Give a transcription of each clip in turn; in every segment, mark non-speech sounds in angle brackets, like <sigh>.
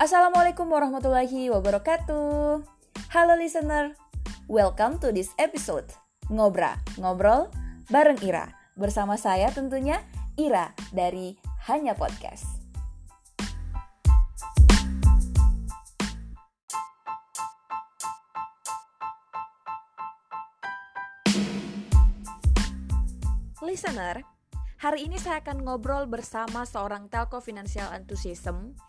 Assalamualaikum warahmatullahi wabarakatuh. Halo listener, welcome to this episode Ngobra, ngobrol bareng Ira. Bersama saya tentunya Ira dari Hanya Podcast. Listener, hari ini saya akan ngobrol bersama seorang telco financial enthusiasm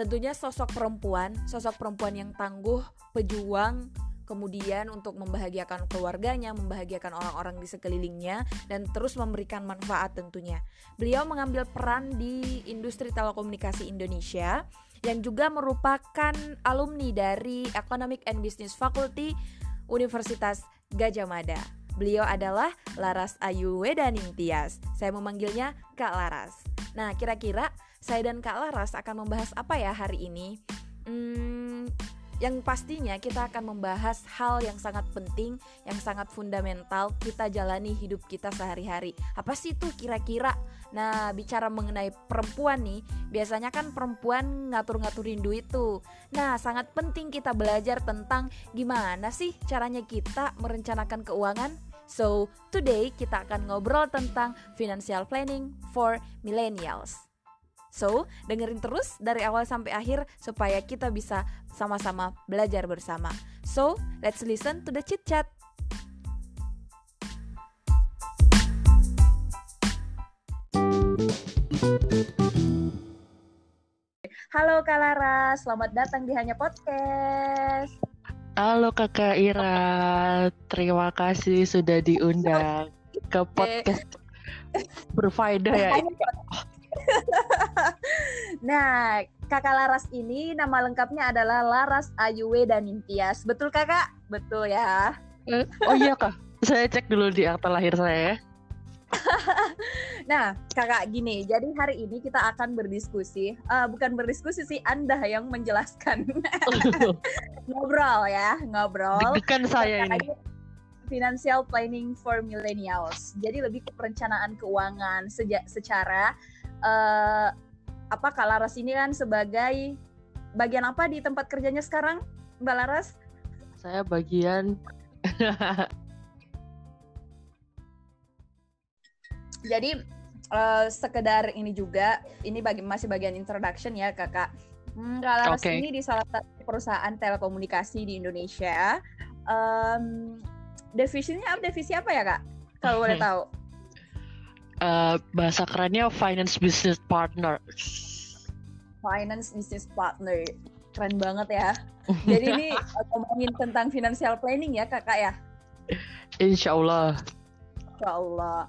Tentunya sosok perempuan, sosok perempuan yang tangguh, pejuang, kemudian untuk membahagiakan keluarganya, membahagiakan orang-orang di sekelilingnya, dan terus memberikan manfaat tentunya. Beliau mengambil peran di industri telekomunikasi Indonesia, yang juga merupakan alumni dari Economic and Business Faculty Universitas Gajah Mada. Beliau adalah Laras Ayu Wedaningtyas. Saya memanggilnya Kak Laras. Nah, kira-kira saya dan Kak Laras akan membahas apa ya hari ini? Hmm, yang pastinya kita akan membahas hal yang sangat penting, yang sangat fundamental kita jalani hidup kita sehari-hari. Apa sih itu kira-kira? Nah, bicara mengenai perempuan nih, biasanya kan perempuan ngatur-ngaturin duit tuh. Nah, sangat penting kita belajar tentang gimana sih caranya kita merencanakan keuangan. So, today kita akan ngobrol tentang financial planning for millennials. So, dengerin terus dari awal sampai akhir supaya kita bisa sama-sama belajar bersama. So, let's listen to the chit chat. Halo Kak Lara, selamat datang di Hanya Podcast. Halo Kakak Ira, terima kasih sudah diundang ke podcast berfaedah ya. <laughs> nah, kakak Laras ini nama lengkapnya adalah Laras Ayuwe dan Intias. Betul kakak? Betul ya. Eh, oh iya kak, saya cek dulu di akta lahir saya ya. <laughs> nah, kakak gini, jadi hari ini kita akan berdiskusi, uh, bukan berdiskusi sih, Anda yang menjelaskan. <laughs> ngobrol ya, ngobrol. Bukan saya ini. Financial planning for millennials. Jadi lebih ke perencanaan keuangan secara uh, apa Kak Laras ini kan sebagai bagian apa di tempat kerjanya sekarang, Mbak Laras? Saya bagian Jadi uh, sekedar ini juga, ini bagi masih bagian introduction ya kakak. Hmm, Kak Laras okay. ini di salah satu perusahaan telekomunikasi di Indonesia. Um, definisinya apa? Divisi apa ya kak? Kalau boleh <laughs> tahu? Uh, bahasa kerennya finance business partner. Finance business partner, keren banget ya. <laughs> Jadi ini ngomongin tentang financial planning ya kakak ya? Insya Allah. Insya Allah.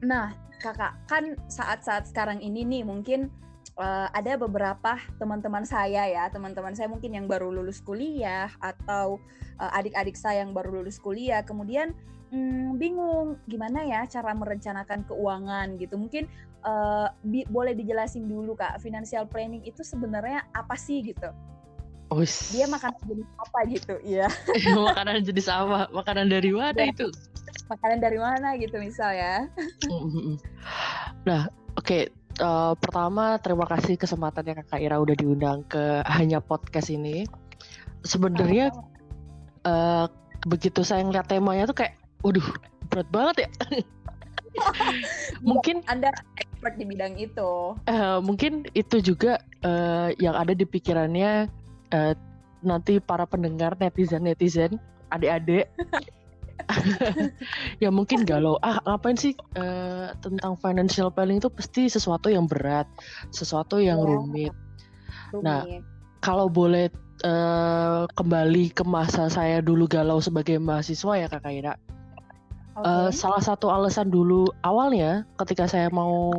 Nah kakak kan saat-saat sekarang ini nih mungkin uh, ada beberapa teman-teman saya ya, teman-teman saya mungkin yang baru lulus kuliah atau uh, adik-adik saya yang baru lulus kuliah, kemudian hmm, bingung gimana ya cara merencanakan keuangan gitu. Mungkin uh, bi boleh dijelasin dulu kak, financial planning itu sebenarnya apa sih gitu? Oh, dia makanan jenis apa gitu, <laughs> iya. makanan jenis apa? Makanan dari mana ya. itu? Makanan dari mana gitu misal ya? nah, oke. Okay. Uh, eh, pertama terima kasih kesempatannya kakak Ira udah diundang ke hanya podcast ini. Sebenarnya uh, begitu saya ngeliat temanya tuh kayak waduh berat banget ya. <laughs> Mungkin anda expert di bidang itu. Uh, mungkin itu juga uh, yang ada di pikirannya uh, nanti para pendengar netizen netizen adik-adik. <laughs> Ya mungkin galau. Ah ngapain sih uh, tentang financial planning itu pasti sesuatu yang berat sesuatu yang ya, rumit. rumit. nah kalau boleh uh, kembali ke masa saya dulu galau sebagai mahasiswa ya kakak Ira Okay. Uh, salah satu alasan dulu awalnya ketika saya mau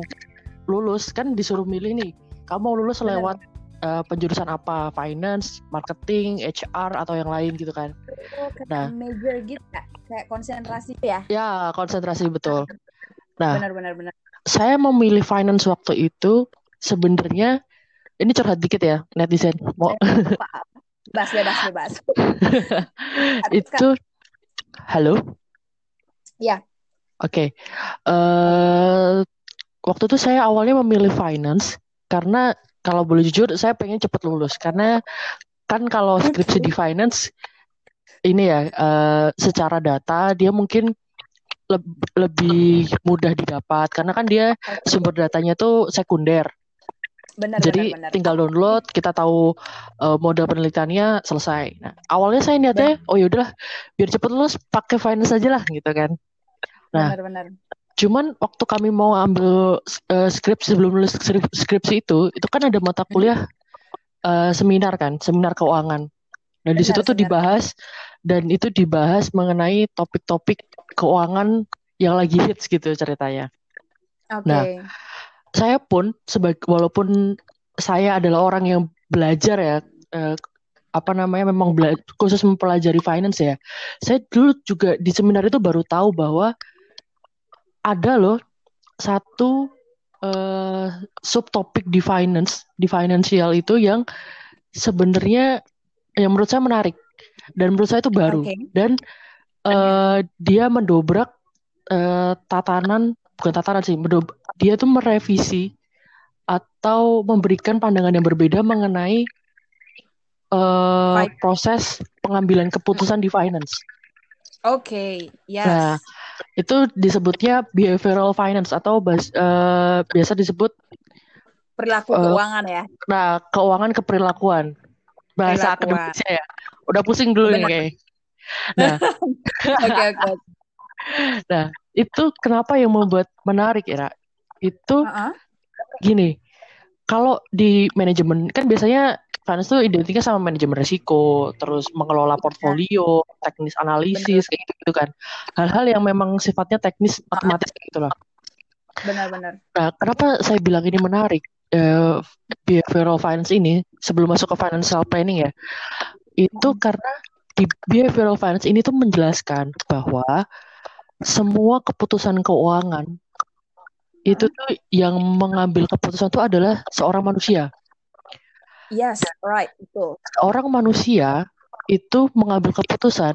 lulus kan disuruh milih nih, kamu mau lulus lewat uh, penjurusan apa, finance, marketing, HR atau yang lain gitu kan? Oh, nah, major gitu ya? kayak konsentrasi ya? Ya konsentrasi betul. Nah, benar-benar benar. Saya memilih finance waktu itu sebenarnya ini curhat dikit ya netizen. Mau <laughs> bebas bebas <laughs> bebas. itu halo. Iya. Oke. Okay. Uh, eh, waktu itu saya awalnya memilih finance karena kalau boleh jujur saya pengen cepet lulus karena kan kalau skripsi di finance ini ya uh, secara data dia mungkin lebih mudah didapat karena kan dia sumber datanya tuh sekunder. Benar, Jadi benar, benar. tinggal download, kita tahu uh, model penelitiannya selesai. Nah, awalnya saya niatnya, benar. oh yaudah, biar cepet lulus pakai finance aja lah gitu kan. Nah, benar, benar. cuman waktu kami mau ambil uh, skripsi sebelum lulus skripsi itu, itu kan ada mata kuliah uh, seminar kan, seminar keuangan. Nah, di situ tuh dibahas dan itu dibahas mengenai topik-topik keuangan yang lagi hits gitu ceritanya. Okay. Nah, saya pun sebagai walaupun saya adalah orang yang belajar ya eh, apa namanya memang bela khusus mempelajari finance ya. Saya dulu juga di seminar itu baru tahu bahwa ada loh satu uh, subtopik di finance di financial itu yang sebenarnya yang menurut saya menarik dan menurut saya itu baru okay. dan uh, dia mendobrak uh, tatanan bukan tatanan sih dia tuh merevisi atau memberikan pandangan yang berbeda mengenai uh, proses pengambilan keputusan di finance. Oke, okay, yes. Nah, itu disebutnya behavioral finance atau bas, uh, biasa disebut perilaku uh, keuangan ya. Nah, keuangan keperilakuan. Bahasa akademisnya ya. Udah pusing dulu Benar. nih kayak. <laughs> Nah. Oke, oke. <laughs> Nah, itu kenapa yang membuat menarik ya? Itu uh-uh. gini, kalau di manajemen kan biasanya finance itu identiknya sama manajemen risiko, terus mengelola iya. portfolio, teknis analisis kayak gitu, gitu kan. Hal-hal yang memang sifatnya teknis matematis kayak gitu lah. Benar-benar. Nah, kenapa saya bilang ini menarik? Uh, behavioral finance ini sebelum masuk ke financial planning ya, itu hmm. karena di behavioral finance ini tuh menjelaskan bahwa semua keputusan keuangan itu tuh yang mengambil keputusan itu adalah seorang manusia. Yes, right, itu. Orang manusia itu mengambil keputusan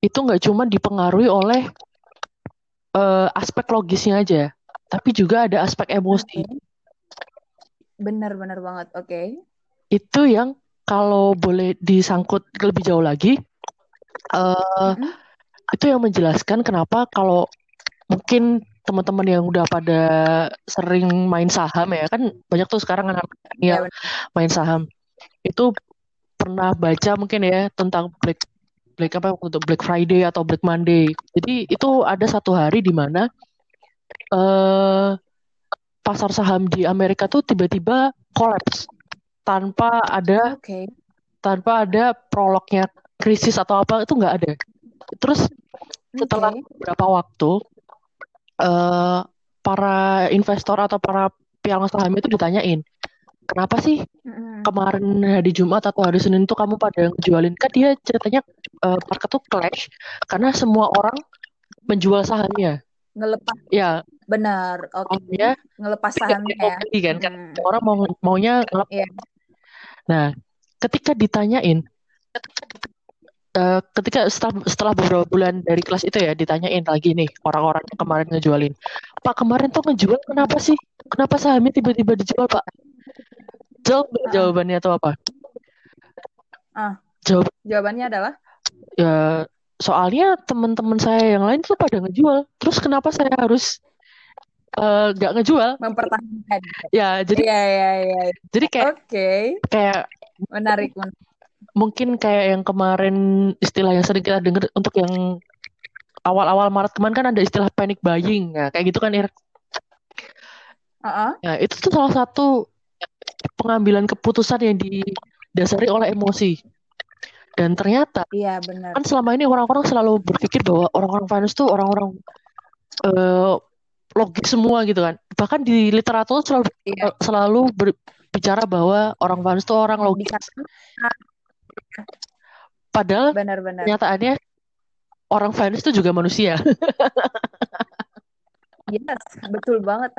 itu nggak cuma dipengaruhi oleh uh, aspek logisnya aja, tapi juga ada aspek emosi. Benar-benar banget, oke. Okay. Itu yang kalau boleh disangkut lebih jauh lagi, uh, mm -hmm itu yang menjelaskan kenapa kalau mungkin teman-teman yang udah pada sering main saham ya kan banyak tuh sekarang anak ya, main saham itu pernah baca mungkin ya tentang Black Black apa untuk Black Friday atau Black Monday jadi itu ada satu hari di mana uh, pasar saham di Amerika tuh tiba-tiba kolaps tanpa ada okay. tanpa ada prolognya krisis atau apa itu nggak ada terus setelah okay. beberapa waktu uh, para investor atau para piala saham itu ditanyain kenapa sih mm. kemarin hari Jumat atau hari Senin itu kamu pada ngejualin kan dia ceritanya uh, market tuh clash karena semua orang menjual sahamnya ngelepas ya benar oke okay. ya ngelepas sahamnya ya kan kan hmm. orang mau maunya ngelepas yeah. nah ketika ditanyain uh, ketika setelah, setelah beberapa bulan dari kelas itu ya ditanyain lagi nih orang-orang yang kemarin ngejualin. Pak kemarin tuh ngejual kenapa sih? Kenapa sahamnya tiba-tiba dijual Pak? Jawab jawabannya atau apa? Ah jawab. jawabannya adalah? Ya soalnya teman-teman saya yang lain tuh pada ngejual. Terus kenapa saya harus eh, nggak uh, ngejual? Mempertahankan. Ya jadi ya, ya, ya. jadi kayak oke. okay. kayak menarik, menarik mungkin kayak yang kemarin istilah yang sering kita dengar untuk yang awal-awal Maret kemarin kan ada istilah panic buying ya kayak gitu kan Ir. Uh-uh. Ya, itu tuh salah satu pengambilan keputusan yang didasari oleh emosi. Dan ternyata iya benar. Kan selama ini orang-orang selalu berpikir bahwa orang-orang finance tuh orang-orang uh, logis semua gitu kan. Bahkan di literatur selalu iya. selalu berbicara bahwa orang finance tuh orang logis. Padahal benar-benar. Nyataannya orang finance itu juga manusia. <laughs> yes, betul banget.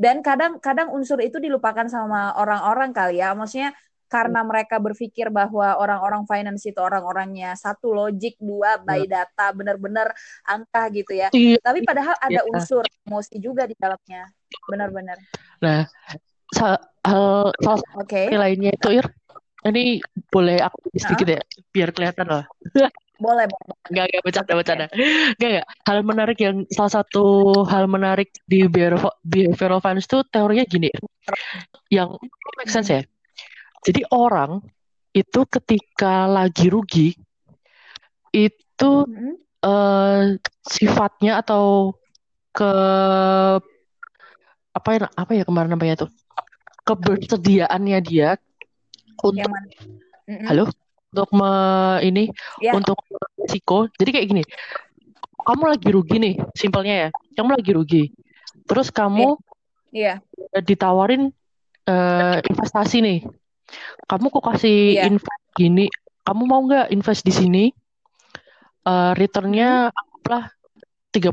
Dan kadang-kadang unsur itu dilupakan sama orang-orang kali ya. Maksudnya karena mereka berpikir bahwa orang-orang finance itu orang-orangnya satu logik, dua by data, benar-benar angka gitu ya. Iya. Tapi padahal ada iya. unsur emosi juga di dalamnya. Benar-benar. Nah, hal salah okay. lainnya itu Ir ini boleh aku sedikit uh -huh. ya biar kelihatan lah boleh Gak, gak, bercanda, bercanda. Gak, gak. Hal menarik yang, salah satu hal menarik di behavioral finance itu teorinya gini. Yang make sense ya. Jadi orang itu ketika lagi rugi, itu mm-hmm. uh, sifatnya atau ke apa ya apa ya kemarin namanya tuh kebersediaannya dia untuk mm-hmm. halo untuk me, ini yeah. untuk risiko. Jadi kayak gini, kamu lagi rugi nih, simpelnya ya. Kamu lagi rugi. Terus kamu yeah. Yeah. ditawarin uh, investasi nih. Kamu kok kasih yeah. invest gini? Kamu mau nggak invest di sini? Uh, returnnya lah 30%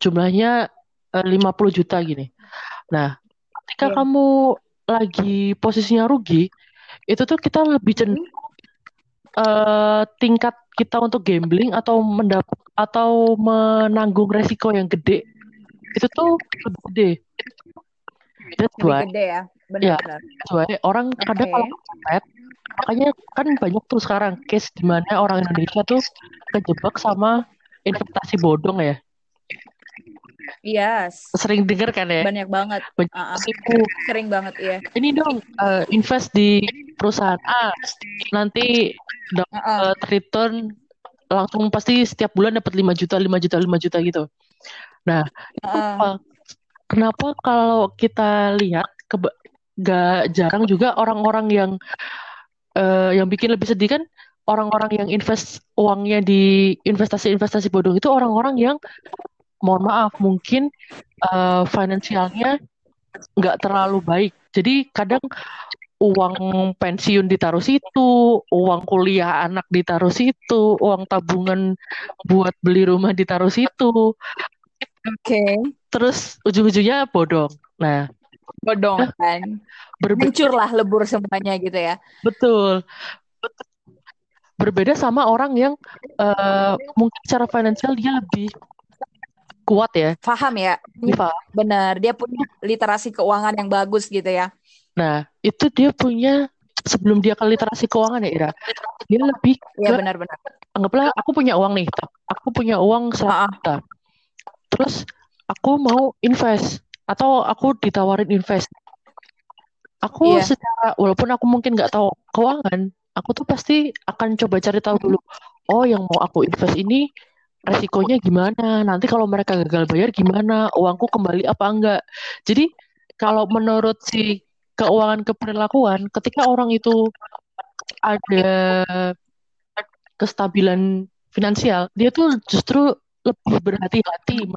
jumlahnya uh, eh, 50 juta gini. Nah, ketika yeah. kamu lagi posisinya rugi, itu tuh kita lebih cenderung uh, tingkat kita untuk gambling atau mendapat atau menanggung resiko yang gede itu tuh lebih gede. That's why, gede ya. Benar, ya, that's orang okay. kadang kalau makanya kan banyak tuh sekarang case di mana orang Indonesia tuh kejebak sama investasi bodong ya. Yes. Sering denger kan ya? Banyak banget. Banyak uh -uh. Sering banget ya. Ini dong uh, invest di perusahaan A, nanti dapat uh -uh. return langsung pasti setiap bulan dapat 5 juta, 5 juta, 5 juta gitu. Nah, uh -uh. kenapa kalau kita lihat ke gak jarang juga orang-orang yang uh, yang bikin lebih sedih kan orang-orang yang invest uangnya di investasi-investasi bodong itu orang-orang yang mohon maaf mungkin uh, finansialnya nggak terlalu baik. Jadi kadang uang pensiun ditaruh situ, uang kuliah anak ditaruh situ, uang tabungan buat beli rumah ditaruh situ. Oke. Okay. Terus ujung-ujungnya bodong. Nah, bodong kan. Hancur lah lebur semuanya gitu ya. Betul. Berbeda sama orang yang uh, mungkin secara finansial dia lebih kuat ya. Paham ya? Iya, Benar, dia punya literasi keuangan yang bagus gitu ya. Nah, itu dia punya sebelum dia ke literasi keuangan ya Ira. Dia lebih Iya benar-benar. Anggaplah aku punya uang nih, aku punya uang seratus Terus aku mau invest atau aku ditawarin invest. Aku yeah. secara walaupun aku mungkin nggak tahu keuangan, aku tuh pasti akan coba cari tahu dulu. Oh, yang mau aku invest ini resikonya gimana? Nanti kalau mereka gagal bayar gimana? Uangku kembali apa enggak? Jadi kalau menurut si keuangan keperlakuan ketika orang itu ada kestabilan finansial dia tuh justru lebih berhati-hati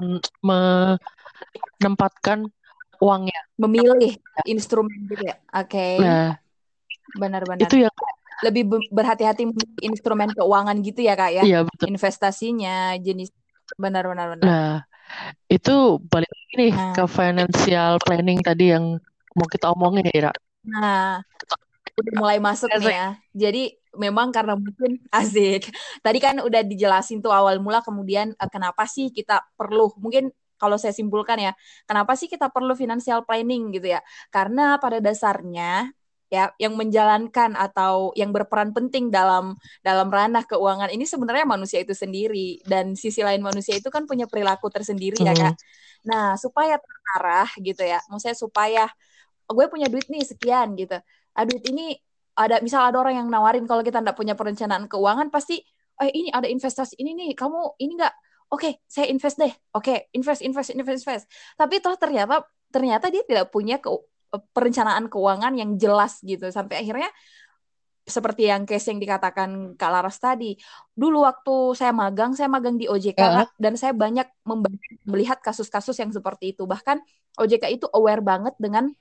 menempatkan uangnya. Memilih instrumen gitu ya? Oke. Okay. nah benar-benar. itu yang lebih instrumen instrumen keuangan gitu ya kak ya iya, betul. investasinya jenis benar-benar nah itu balik lagi nih nah. ke financial planning tadi yang mau kita omongin ya Ira nah udah mulai masuk nih ya jadi memang karena mungkin <laughs> asik tadi kan udah dijelasin tuh awal mula kemudian uh, kenapa sih kita perlu mungkin kalau saya simpulkan ya, kenapa sih kita perlu financial planning gitu ya? Karena pada dasarnya ya yang menjalankan atau yang berperan penting dalam dalam ranah keuangan ini sebenarnya manusia itu sendiri. Dan sisi lain manusia itu kan punya perilaku tersendiri ya kak. Nah supaya terarah gitu ya, maksudnya supaya gue punya duit nih sekian gitu. Ah, duit ini ada misal ada orang yang nawarin kalau kita tidak punya perencanaan keuangan pasti, eh ini ada investasi ini nih, kamu ini enggak oke okay, saya invest deh. Oke okay, invest invest invest invest. Tapi toh ternyata ternyata dia tidak punya ke, perencanaan keuangan yang jelas gitu sampai akhirnya seperti yang case yang dikatakan Kak Laras tadi. Dulu waktu saya magang, saya magang di OJK uh. dan saya banyak melihat kasus-kasus yang seperti itu. Bahkan OJK itu aware banget dengan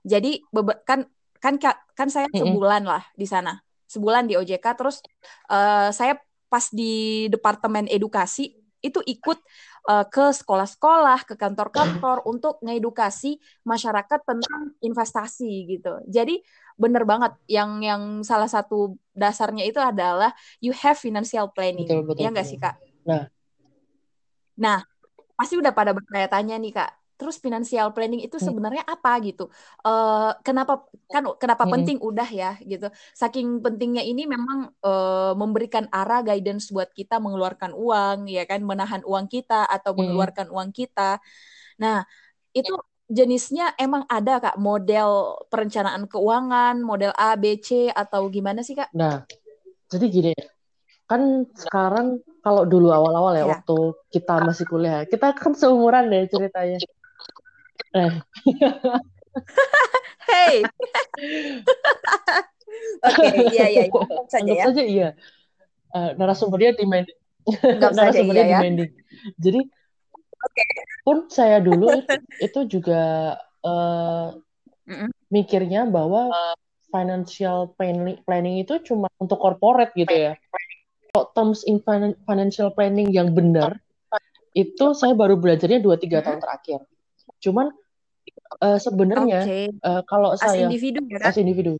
Jadi kan kan kan saya sebulan lah di sana. Sebulan di OJK terus uh, saya pas di departemen edukasi itu ikut uh, ke sekolah-sekolah, ke kantor-kantor untuk ngedukasi masyarakat tentang investasi gitu. Jadi bener banget yang yang salah satu dasarnya itu adalah you have financial planning. Betul, betul, ya nggak sih kak? Nah, Nah, pasti udah pada bertanya-tanya nih kak. Terus financial planning itu hmm. sebenarnya apa gitu? Uh, kenapa kan kenapa hmm. penting udah ya gitu. Saking pentingnya ini memang uh, memberikan arah guidance buat kita mengeluarkan uang ya kan, menahan uang kita atau hmm. mengeluarkan uang kita. Nah, itu jenisnya emang ada kak model perencanaan keuangan, model A, B, C atau gimana sih kak? Nah, jadi gini, kan sekarang kalau dulu awal-awal ya, ya waktu kita masih kuliah, kita kan seumuran deh ceritanya. Eh. <laughs> hey. <laughs> Oke, iya iya, iya. saja ya. saja iya. Uh, narasumbernya demanding. <laughs> narasumbernya iya, demanding. Ya. Jadi okay. pun saya dulu itu, itu juga uh, mm -mm. mikirnya bahwa financial planning, planning itu cuma untuk corporate gitu ya kalau terms in financial planning yang benar itu saya baru belajarnya dua tiga tahun terakhir. Cuman uh, sebenarnya okay. uh, eh, kalau as saya individu, ya, as individu.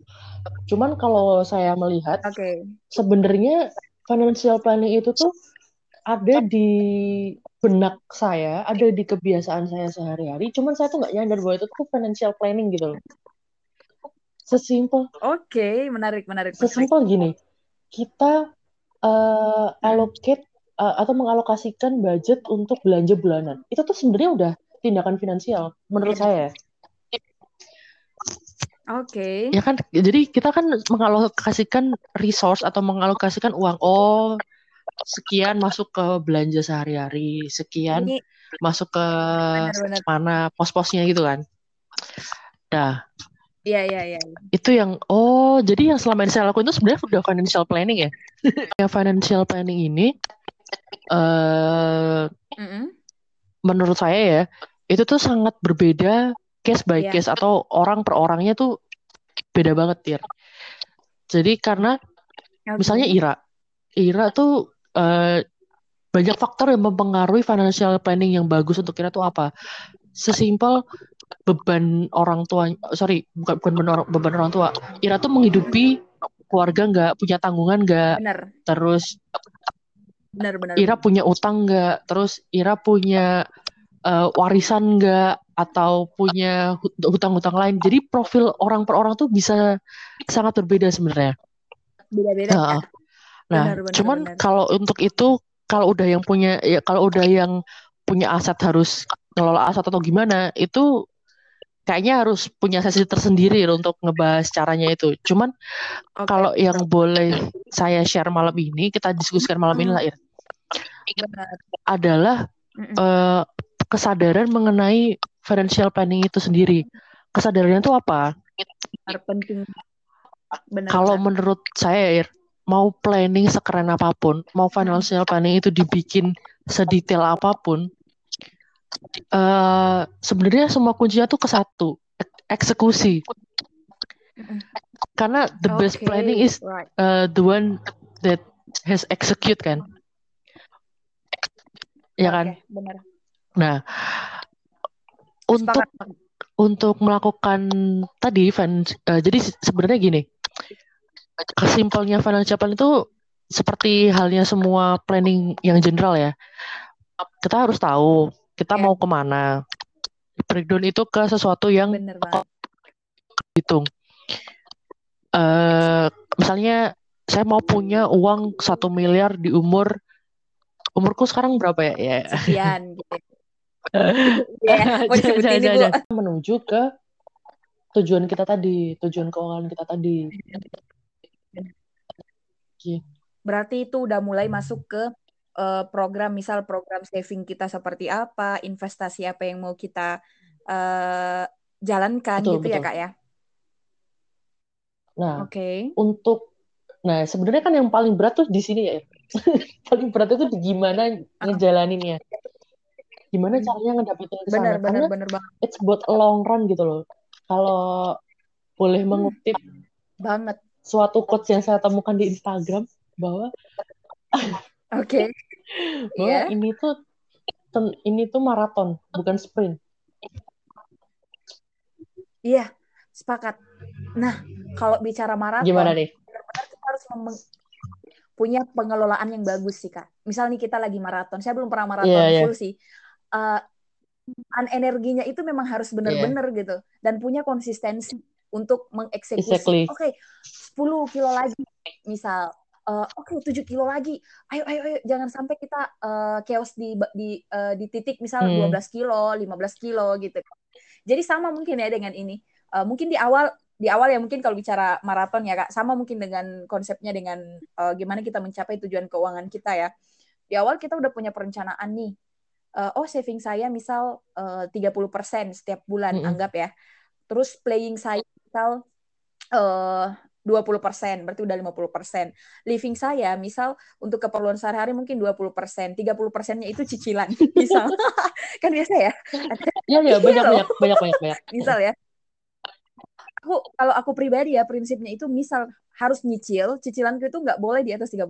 Cuman kalau saya melihat okay. sebenarnya financial planning itu tuh ada di benak saya, ada di kebiasaan saya sehari-hari. Cuman saya tuh nggak nyadar bahwa itu tuh financial planning gitu loh. Sesimpel. Oke, okay, menarik, menarik. Sesimpel gini, kita uh, allocate uh, atau mengalokasikan budget untuk belanja bulanan. Itu tuh sebenarnya udah tindakan finansial menurut saya. Oke. Okay. Ya kan, jadi kita kan mengalokasikan resource atau mengalokasikan uang. Oh, sekian masuk ke belanja sehari-hari, sekian Ini, masuk ke benar, benar. mana pos-posnya gitu kan. Nah, Iya, iya, iya. Itu yang, oh, jadi yang selama ini saya lakukan itu sebenarnya udah financial planning ya? <laughs> yang financial planning ini, uh, mm -hmm. menurut saya ya, itu tuh sangat berbeda case by yeah. case atau orang per orangnya tuh beda banget ya. Jadi karena okay. misalnya Ira, Ira tuh uh, banyak faktor yang mempengaruhi financial planning yang bagus untuk Ira tuh apa? Sesimpel beban orang tua sorry bukan bukan beban orang, beban orang tua Ira tuh menghidupi keluarga nggak punya tanggungan nggak terus benar, benar, Ira punya utang nggak terus Ira punya uh, warisan nggak atau punya hutang-hutang lain jadi profil orang per orang tuh bisa sangat berbeda sebenarnya beda-beda nah, ya? nah benar, benar, cuman kalau untuk itu kalau udah yang punya ya kalau udah yang punya aset harus ngelola aset atau gimana itu kayaknya harus punya sesi tersendiri untuk ngebahas caranya itu. Cuman okay. kalau yang boleh saya share malam ini, kita diskusikan malam ini lah, ya. Adalah uh, kesadaran mengenai financial planning itu sendiri. Kesadarannya itu apa? Penting. Kalau menurut saya, Ir, mau planning sekeren apa pun, mau financial planning itu dibikin sedetail apa pun, uh, sebenarnya semua kuncinya tuh ke satu eksekusi karena the okay. best planning is uh, the one that has execute kan ya kan okay, benar. Nah untuk untuk melakukan tadi fan, uh, jadi sebenarnya gini kesimpelnya financial plan itu seperti halnya semua planning yang general ya. Kita harus tahu kita yeah. mau ke mana. Breakdown itu ke sesuatu yang hitung. Uh, misalnya saya mau punya uang satu miliar di umur umurku sekarang berapa ya ya? Sekian gitu ya, <laughs> mau menuju ke tujuan kita tadi tujuan keuangan kita tadi berarti itu udah mulai masuk ke uh, program misal program saving kita seperti apa, investasi apa yang mau kita uh, jalankan betul, gitu ya, betul. ya kak ya. Nah, oke. Okay. Untuk nah sebenarnya kan yang paling berat tuh di sini ya. <laughs> paling berat itu gimana ngejalaninnya. Gimana hmm. caranya ngedapetin ke sana. Benar, benar, benar banget. It's buat a long run gitu loh. Kalau boleh hmm. mengutip banget suatu quotes yang saya temukan di Instagram bahwa <laughs> Oke. Okay. <laughs> Bahwa yeah. ini tuh ini tuh maraton, bukan sprint. Iya, yeah, sepakat. Nah, kalau bicara maraton, gimana nih? Benar-benar kita harus punya pengelolaan yang bagus sih kak. Misal nih kita lagi maraton, saya belum pernah maraton yeah, yeah. full sih. Uh, energinya itu memang harus benar-benar yeah. gitu dan punya konsistensi untuk mengeksekusi. Exactly. Oke, okay, 10 kilo lagi misal. Uh, Oke, okay, 7 kilo lagi. Ayo, ayo, ayo, jangan sampai kita uh, chaos di di uh, di titik misal hmm. 12 kilo, 15 kilo gitu. Jadi sama mungkin ya dengan ini. Uh, mungkin di awal di awal ya mungkin kalau bicara maraton ya kak sama mungkin dengan konsepnya dengan uh, gimana kita mencapai tujuan keuangan kita ya di awal kita udah punya perencanaan nih uh, oh saving saya misal uh, 30% setiap bulan mm -hmm. anggap ya terus playing saya misal uh, 20%, berarti udah 50%. Living saya, misal untuk keperluan sehari-hari mungkin 20%, 30%-nya itu cicilan, <laughs> misal. kan biasa ya? Iya, iya, <laughs> banyak, banyak, banyak, banyak, banyak. Misal ya aku kalau aku pribadi ya prinsipnya itu misal harus nyicil, cicilanku itu nggak boleh di atas 30%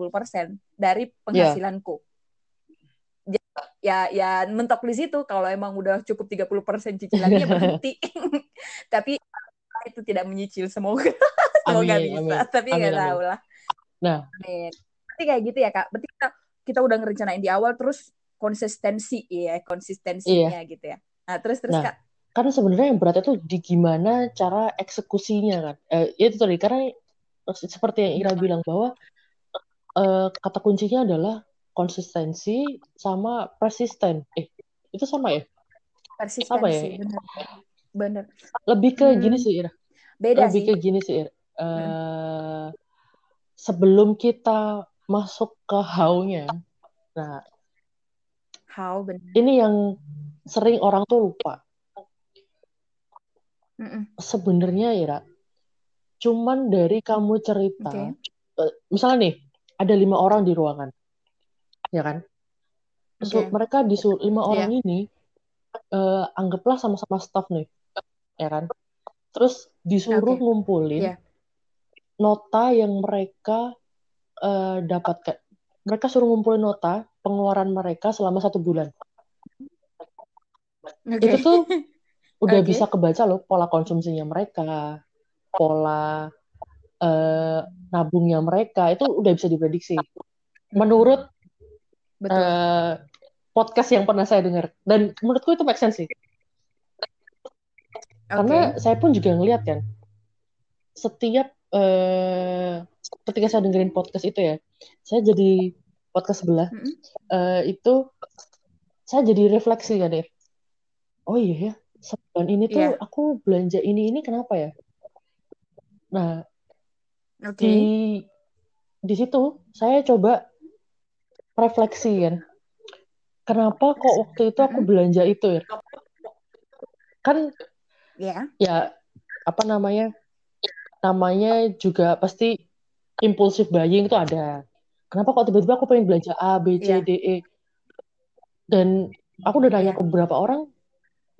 dari penghasilanku. Yeah. Ya ya mentok di situ kalau emang udah cukup 30% cicilannya <laughs> berhenti. <laughs> Tapi itu tidak menyicil semoga <laughs> semoga amin, bisa amin. tapi nggak tahu lah. Nah, amin. Berarti kayak gitu ya Kak. Berarti kita kita udah ngerencanain di awal terus konsistensi ya, konsistensinya iya. gitu ya. Nah, terus terus nah, Kak karena sebenarnya yang berat itu di gimana cara eksekusinya kan eh, ya itu tadi karena seperti yang Ira bilang bahwa eh, kata kuncinya adalah konsistensi sama persisten. Eh itu sama ya? Persistensi sama ya? benar. Benar. Lebih ke hmm. gini sih Ira. Beda lebih sih. ke gini sih Ira. Uh, hmm. sebelum kita masuk ke how-nya. Nah how benar. ini yang sering orang tuh lupa. Sebenarnya ya, cuman dari kamu cerita, okay. uh, misalnya nih, ada lima orang di ruangan, ya kan? Okay. mereka disuruh lima yeah. orang ini, uh, anggaplah sama-sama staff nih, ya kan? Terus disuruh okay. ngumpulin yeah. nota yang mereka uh, dapatkan. Mereka suruh ngumpulin nota pengeluaran mereka selama satu bulan. Okay. Itu tuh <laughs> udah okay. bisa kebaca loh pola konsumsinya mereka, pola uh, nabungnya mereka itu udah bisa diprediksi. Menurut Betul. Uh, podcast yang pernah saya dengar dan menurutku itu make sense sih. Okay. Karena saya pun juga ngeliat kan, setiap uh, ketika saya dengerin podcast itu ya, saya jadi podcast sebelah mm -hmm. uh, itu saya jadi refleksi kan ya. Oh iya ya, sebulan ini tuh yeah. aku belanja ini ini kenapa ya nah okay. di di situ saya coba refleksi kan kenapa kok waktu itu aku belanja itu ya kan yeah. ya apa namanya namanya juga pasti impulsif buying itu ada kenapa kok tiba-tiba aku pengen belanja A B C yeah. D E dan aku udah nanya yeah. ke beberapa orang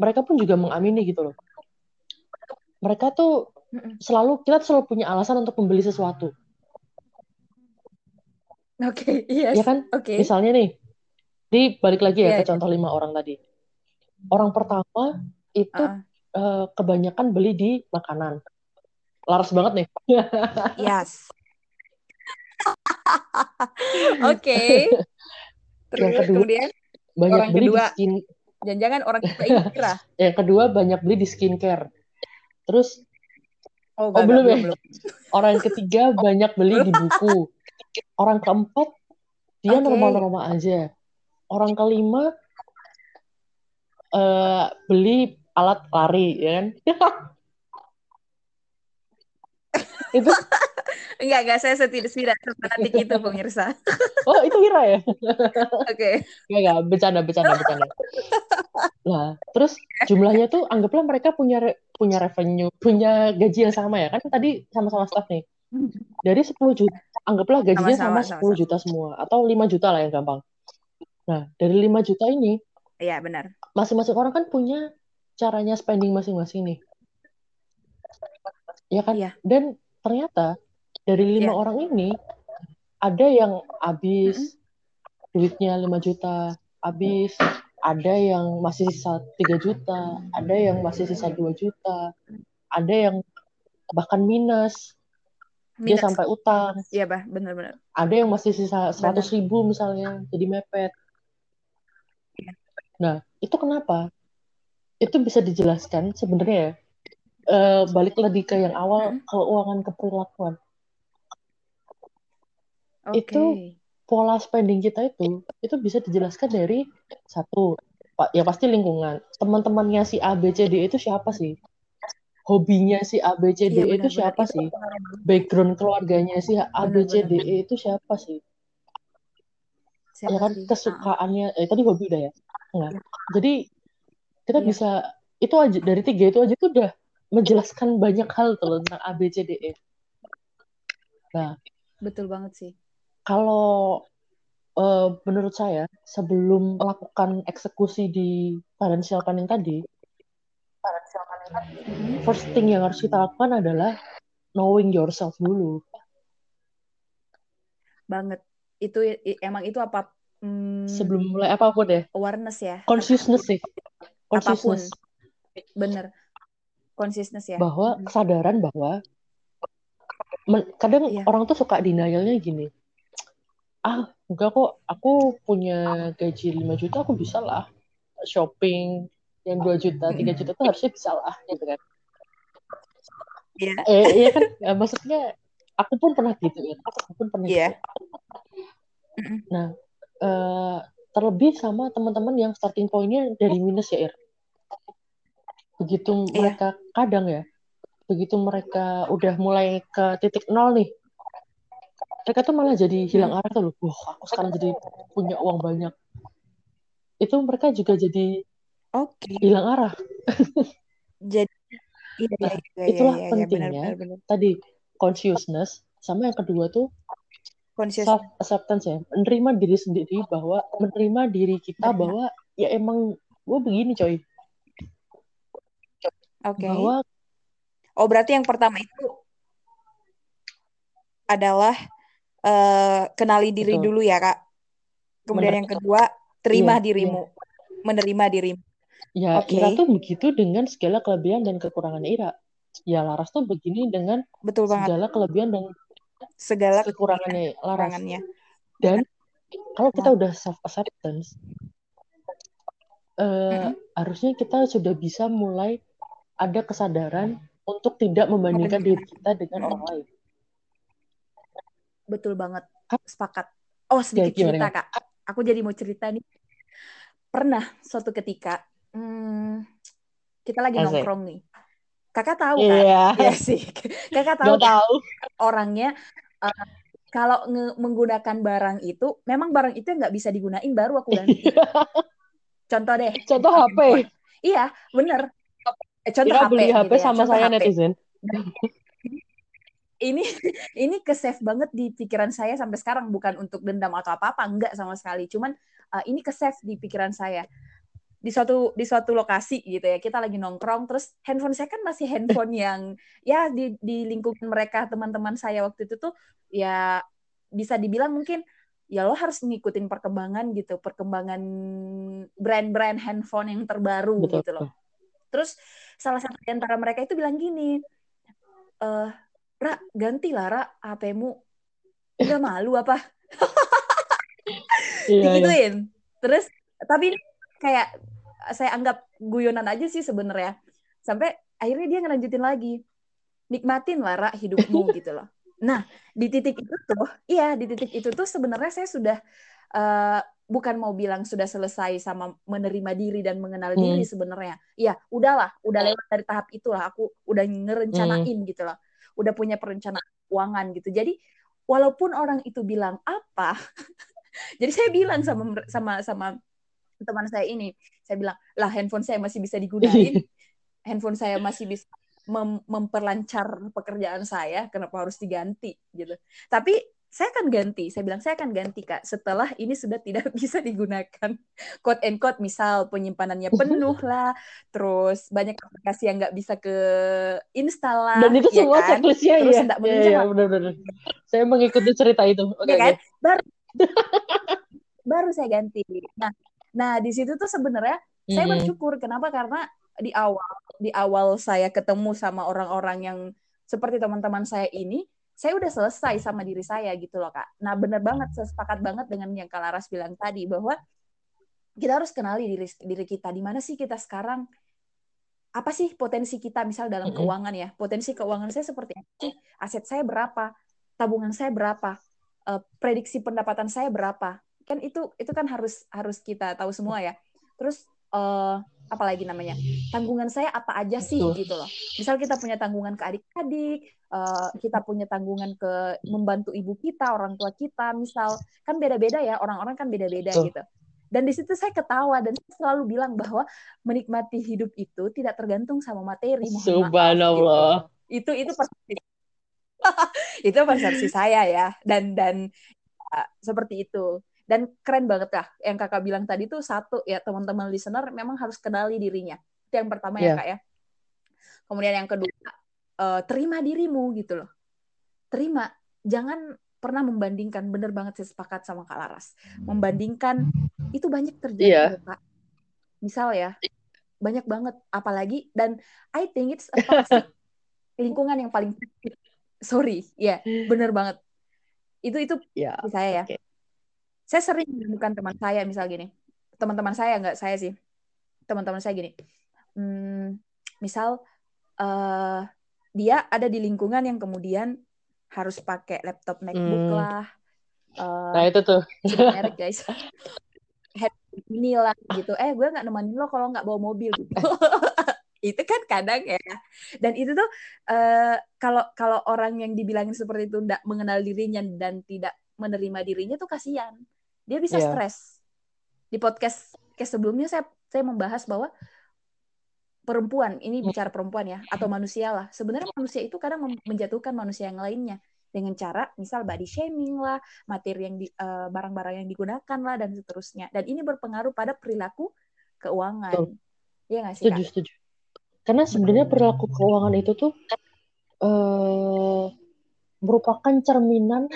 mereka pun juga mengamini gitu loh. Mereka tuh selalu kita selalu punya alasan untuk membeli sesuatu. Oke, okay, yes. Ya kan? Oke. Okay. Misalnya nih, di balik lagi ya yeah, ke contoh lima orang tadi. Orang pertama itu uh. Uh, kebanyakan beli di makanan. Laras banget nih. <laughs> yes. <laughs> Oke. okay. yang kedua, kemudian banyak orang beli kedua. di skin Jangan-jangan orang kita <laughs> yang kedua banyak beli di skincare. Terus Oh, oh belum ya. Belum. Orang ketiga banyak beli di buku. Orang keempat dia normal-normal okay. aja. Orang kelima uh, beli alat lari, ya kan? <laughs> itu enggak enggak saya tidak tidak fanatik itu pemirsa <laughs> oh itu Ira ya oke okay. enggak enggak bercanda bercanda bercanda nah terus jumlahnya tuh anggaplah mereka punya punya revenue punya gaji yang sama ya kan tadi sama-sama staff nih dari 10 juta anggaplah gajinya sama, sama, sama 10 juta semua atau 5 juta lah yang gampang. Nah dari 5 juta ini iya benar. masing-masing orang kan punya caranya spending masing-masing nih. Ya kan? Iya. dan ternyata dari lima yeah. orang ini ada yang habis mm -hmm. duitnya 5 juta habis. Ada yang masih sisa 3 juta ada yang masih sisa 2 juta ada yang bahkan minus dia sampai utang. Iya, bah, benar-benar. Ada yang masih sisa seratus ribu misalnya, jadi mepet. Iya. Nah, itu kenapa? Itu bisa dijelaskan sebenarnya ya. Uh, balik lagi ke yang awal hmm. keuangan keperilakuan. Okay. Itu pola spending kita itu itu bisa dijelaskan dari satu ya pasti lingkungan teman-temannya si A B C D itu siapa sih hobinya si A B C D iya, itu siapa itu sih background keluarganya si A B C D E itu siapa sih siapa ya kan sih? kesukaannya eh tadi hobi udah ya Enggak. Ya. jadi kita iya. bisa itu aja dari tiga itu aja tuh udah menjelaskan banyak hal tuh tentang A B C D E nah betul banget sih kalau uh, menurut saya sebelum melakukan eksekusi di financial planning tadi, financial first thing yang harus kita lakukan adalah knowing yourself dulu. Banget. Itu emang itu apa? Hmm, sebelum mulai apa pun ya. Awareness ya. Consciousness sih. Consciousness. Apa pun. Bener. Consciousness ya. Bahwa kesadaran bahwa kadang iya. orang tuh suka denialnya gini ah enggak kok aku punya gaji 5 juta aku bisa lah shopping yang 2 juta 3 juta tuh harusnya bisa lah gitu kan Iya. Yeah. Eh, iya kan ya, maksudnya aku pun pernah gitu ya aku pun pernah yeah. gitu. nah uh, terlebih sama teman-teman yang starting pointnya dari minus ya Ir begitu yeah. mereka kadang ya begitu mereka udah mulai ke titik nol nih mereka tuh malah jadi hilang arah tuh loh. Wah, aku sekarang jadi punya uang banyak. Itu mereka juga jadi okay. hilang arah. jadi iya, nah, iya, iya, itulah iya, iya, pentingnya benar, benar, benar. tadi consciousness sama yang kedua tuh self acceptance ya menerima diri sendiri bahwa menerima diri kita bahwa ya emang gue begini coy Oke. Okay. Bahwa Oh, berarti yang pertama itu adalah uh, kenali diri Betul. dulu ya kak. Kemudian yang kedua terima iya, dirimu, iya. menerima dirimu. Ya okay. Ira tuh begitu dengan segala kelebihan dan kekurangan Ira. Ya Laras tuh begini dengan Betul banget. segala kelebihan dan segala kekurangannya Laras. Dan kalau kita udah self acceptance, uh, mm-hmm. harusnya kita sudah bisa mulai ada kesadaran untuk tidak membandingkan diri kita dengan orang lain. Betul banget. Sepakat. Oh sedikit ya, cerita kak. Aku jadi mau cerita nih. Pernah suatu ketika hmm, kita lagi Asik. nongkrong nih kakak tahu kan yeah. ya sih <laughs> kakak tahu, kan? tahu. orangnya uh, kalau menggunakan barang itu memang barang itu nggak bisa digunain baru aku ganti contoh deh contoh HP iya bener eh, contoh Kira HP beli HP gitu ya. sama contoh saya HP. netizen <laughs> ini ini ke save banget di pikiran saya sampai sekarang bukan untuk dendam atau apa apa enggak sama sekali cuman uh, ini ke save di pikiran saya di suatu di suatu lokasi gitu ya kita lagi nongkrong terus handphone saya kan masih handphone <laughs> yang ya di di lingkungan mereka teman-teman saya waktu itu tuh ya bisa dibilang mungkin ya lo harus ngikutin perkembangan gitu perkembangan brand-brand handphone yang terbaru Betul. gitu loh terus salah satu di antara mereka itu bilang gini eh Ra, ganti lah Ra, HP-mu. Udah malu apa? iya. Digituin. Iya. Terus, tapi kayak saya anggap guyonan aja sih sebenarnya. Sampai akhirnya dia ngelanjutin lagi. Nikmatin lah Ra hidupmu <laughs> gitu loh. Nah, di titik itu tuh, iya di titik itu tuh sebenarnya saya sudah uh, bukan mau bilang sudah selesai sama menerima diri dan mengenal hmm. diri sebenarnya. Iya, udahlah, udah lewat dari tahap itulah. Aku udah ngerencanain hmm. gitu loh udah punya perencanaan keuangan gitu. Jadi walaupun orang itu bilang apa, <laughs> jadi saya bilang sama sama sama teman saya ini, saya bilang lah handphone saya masih bisa digunakan, <laughs> handphone saya masih bisa mem memperlancar pekerjaan saya, kenapa harus diganti gitu. Tapi saya akan ganti. Saya bilang saya akan ganti kak setelah ini sudah tidak <laughs> bisa digunakan. Quote and quote misal penyimpanannya <laughs> penuh lah, terus banyak aplikasi yang nggak bisa ke install lah. Dan itu ya semua kan? checklistnya terus ya. Iya, iya benar-benar. Saya mengikuti cerita itu. Oke, okay, ya kan? Okay. Baru, baru saya ganti. Nah, nah di situ tuh sebenarnya mm-hmm. saya bersyukur. Kenapa? Karena di awal di awal saya ketemu sama orang-orang yang seperti teman-teman saya ini saya udah selesai sama diri saya gitu loh kak. Nah bener banget, saya sepakat banget dengan yang Kak Laras bilang tadi bahwa kita harus kenali diri diri kita di mana sih kita sekarang apa sih potensi kita misal dalam keuangan ya potensi keuangan saya seperti apa sih aset saya berapa tabungan saya berapa uh, prediksi pendapatan saya berapa kan itu itu kan harus harus kita tahu semua ya terus uh, apa lagi namanya tanggungan saya apa aja sih Betul. gitu loh misal kita punya tanggungan ke adik-adik uh, kita punya tanggungan ke membantu ibu kita orang tua kita misal kan beda-beda ya orang-orang kan beda-beda gitu dan di situ saya ketawa dan saya selalu bilang bahwa menikmati hidup itu tidak tergantung sama materi. Subhanallah. Gitu. Itu itu persepsi <laughs> itu persepsi saya ya dan dan uh, seperti itu dan keren banget lah yang kakak bilang tadi tuh satu ya teman-teman listener memang harus kenali dirinya itu yang pertama yeah. ya iya. kak ya kemudian yang kedua uh, terima dirimu gitu loh terima jangan pernah membandingkan bener banget saya sepakat sama Kak Laras membandingkan itu banyak terjadi yeah. Kak misal ya banyak banget apalagi dan I think it's a toxic <laughs> lingkungan yang paling sorry ya yeah, bener banget itu itu yeah, saya ya okay. Saya sering menemukan teman saya misal gini teman-teman saya nggak saya sih teman-teman saya gini hmm, misal uh, dia ada di lingkungan yang kemudian harus pakai laptop MacBook hmm. lah. Uh, nah itu tuh. merek <laughs> guys. inilah gitu. Eh gue nggak nemenin lo kalau nggak bawa mobil gitu. <laughs> itu kan kadang ya. Dan itu tuh uh, kalau kalau orang yang dibilangin seperti itu tidak mengenal dirinya dan tidak menerima dirinya tuh kasihan. Dia bisa yeah. stres. Di podcast ke sebelumnya saya saya membahas bahwa perempuan ini hmm. bicara perempuan ya atau manusia lah. Sebenarnya manusia itu kadang menjatuhkan manusia yang lainnya. Dengan cara misal body shaming lah materi yang di uh, barang-barang yang digunakan lah dan seterusnya. Dan ini berpengaruh pada perilaku keuangan. Iya nggak sih setuju setuju. Karena sebenarnya perilaku keuangan itu tuh uh, merupakan cerminan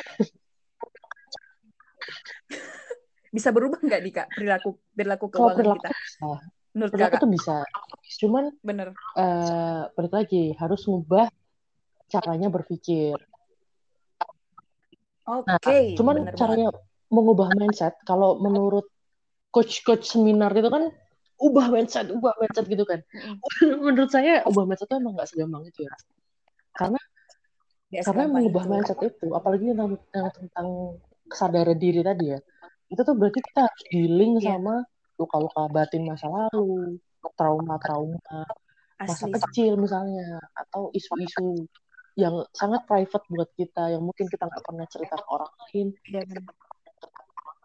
bisa berubah nggak nih kak perilaku perilaku keuangan perilaku kita? bisa. Menurut kakak. tuh bisa. Cuman bener. uh, balik lagi harus ngubah caranya berpikir. Oke okay, nah, cuman bener caranya banget. mengubah mindset kalau menurut coach-coach seminar itu kan ubah mindset ubah mindset gitu kan. <laughs> Menurut saya ubah mindset itu emang gak segampang itu ya. Karena ya, karena mengubah itu. mindset itu apalagi tentang, tentang kesadaran diri tadi ya itu tuh berarti kita harus dealing yeah. sama luka-luka batin masa lalu, trauma-trauma masa kecil misalnya, atau isu-isu yang sangat private buat kita, yang mungkin kita nggak pernah cerita ke orang lain. Ya,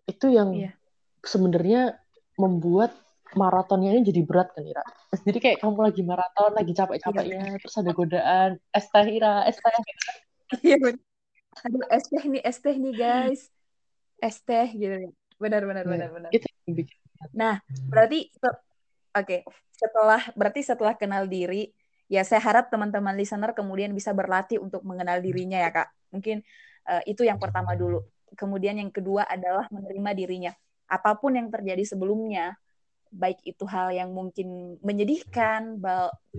itu yang ya. sebenarnya membuat maratonnya ini jadi berat kan Ira. <laughs> Jadi kayak kamu lagi maraton, lagi capek-capeknya, ya, terus ada godaan, es teh Ira, es teh. Iya Aduh, es teh nih, es teh nih guys. Es teh gitu. Benar, benar, ya, benar, benar. Itu yang bikin Nah, berarti oke, okay. setelah berarti setelah kenal diri, ya saya harap teman-teman listener kemudian bisa berlatih untuk mengenal dirinya ya, Kak. Mungkin uh, itu yang pertama dulu. Kemudian yang kedua adalah menerima dirinya. Apa pun yang terjadi sebelumnya, baik itu hal yang mungkin menyedihkan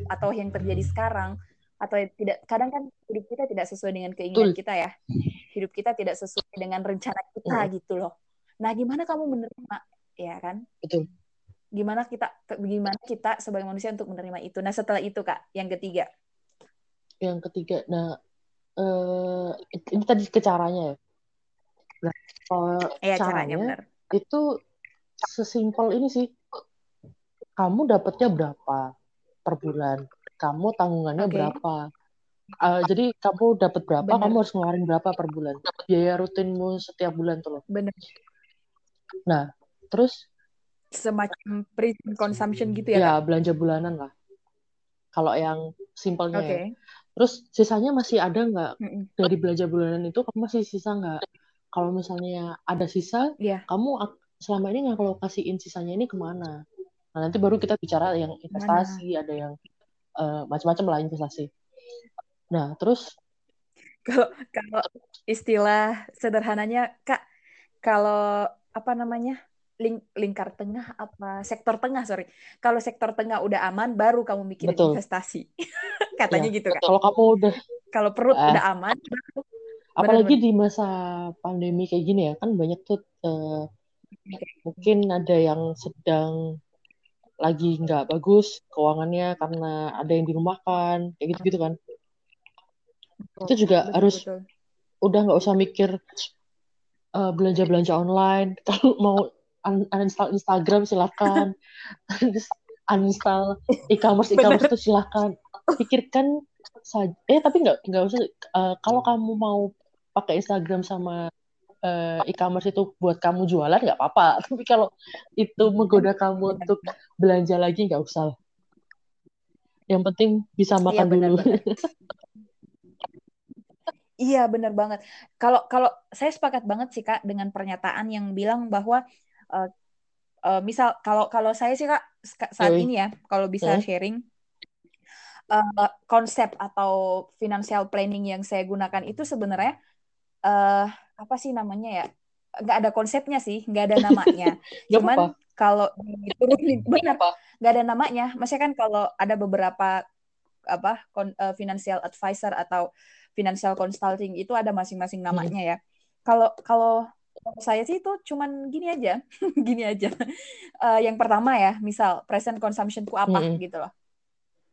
atau yang terjadi sekarang atau tidak kadang kan hidup kita tidak sesuai dengan keinginan kita ya. Hidup kita tidak sesuai dengan rencana kita gitu loh. Nah, gimana kamu menerima ya kan? Betul. Gimana kita gimana kita sebagai manusia untuk menerima itu? Nah, setelah itu Kak, yang ketiga. Yang ketiga, nah eh ini tadi ke caranya ya. Nah, ya, caranya, caranya benar. itu sesimpel ini sih. Kamu dapatnya berapa per bulan? Kamu tanggungannya okay. berapa? Uh, jadi kamu dapat berapa, Bener. kamu harus ngeluarin berapa per bulan. Biaya rutinmu setiap bulan tuh loh. Bener. Nah, Terus semacam pre consumption gitu ya? Ya, Kak? belanja bulanan lah. Kalau yang simpelnya okay. ya. Terus sisanya masih ada nggak mm -mm. dari belanja bulanan itu kamu masih sisa nggak? Kalau misalnya ada sisa, yeah. kamu selama ini nggak kalau kasihin sisanya ini ke mana? Nah nanti baru kita bicara yang investasi, Mana? ada yang uh, macam-macam lah investasi. Nah terus? Kalau kalau istilah sederhananya kak, kalau apa namanya ling lingkar tengah apa sektor tengah sorry. Kalau sektor tengah udah aman baru kamu mikirin Betul. investasi. <laughs> Katanya ya, gitu kan kalau kamu udah kalau perut uh. udah aman baru apalagi bener, di masa pandemi kayak gini ya kan banyak tuh uh, mungkin ada yang sedang lagi nggak bagus keuangannya karena ada yang dirumahkan kayak gitu gitu kan betul, itu juga betul, harus betul. udah nggak usah mikir uh, eh, belanja belanja online. <laughs> Kalau mau un uninstall Instagram silakan. <laughs> Uninstall e-commerce e-commerce itu silakan. Pikirkan saja eh tapi nggak nggak usah uh, kalau kamu mau pakai Instagram sama uh, e-commerce itu buat kamu jualan nggak apa-apa. <laughs> Tapi kalau itu menggoda kamu untuk belanja lagi nggak usah. Yang penting bisa iya, makan iya, bener, dulu iya benar banget. Kalau kalau saya sepakat banget sih kak dengan pernyataan yang bilang bahwa uh, uh, misal kalau kalau saya sih kak saat Yui. ini ya kalau bisa hmm? sharing uh, konsep atau financial planning yang saya gunakan itu sebenarnya uh, apa sih namanya ya nggak ada konsepnya sih nggak ada namanya. <laughs> Cuman kalau <laughs> diturunin <laughs> benar nggak ada namanya. Maksudnya kan kalau ada beberapa apa kon, uh, financial advisor atau financial consulting itu ada masing-masing namanya hmm. ya kalau kalau saya sih itu cuman gini aja <laughs> gini aja uh, yang pertama ya misal present consumption ku apa hmm. gitu loh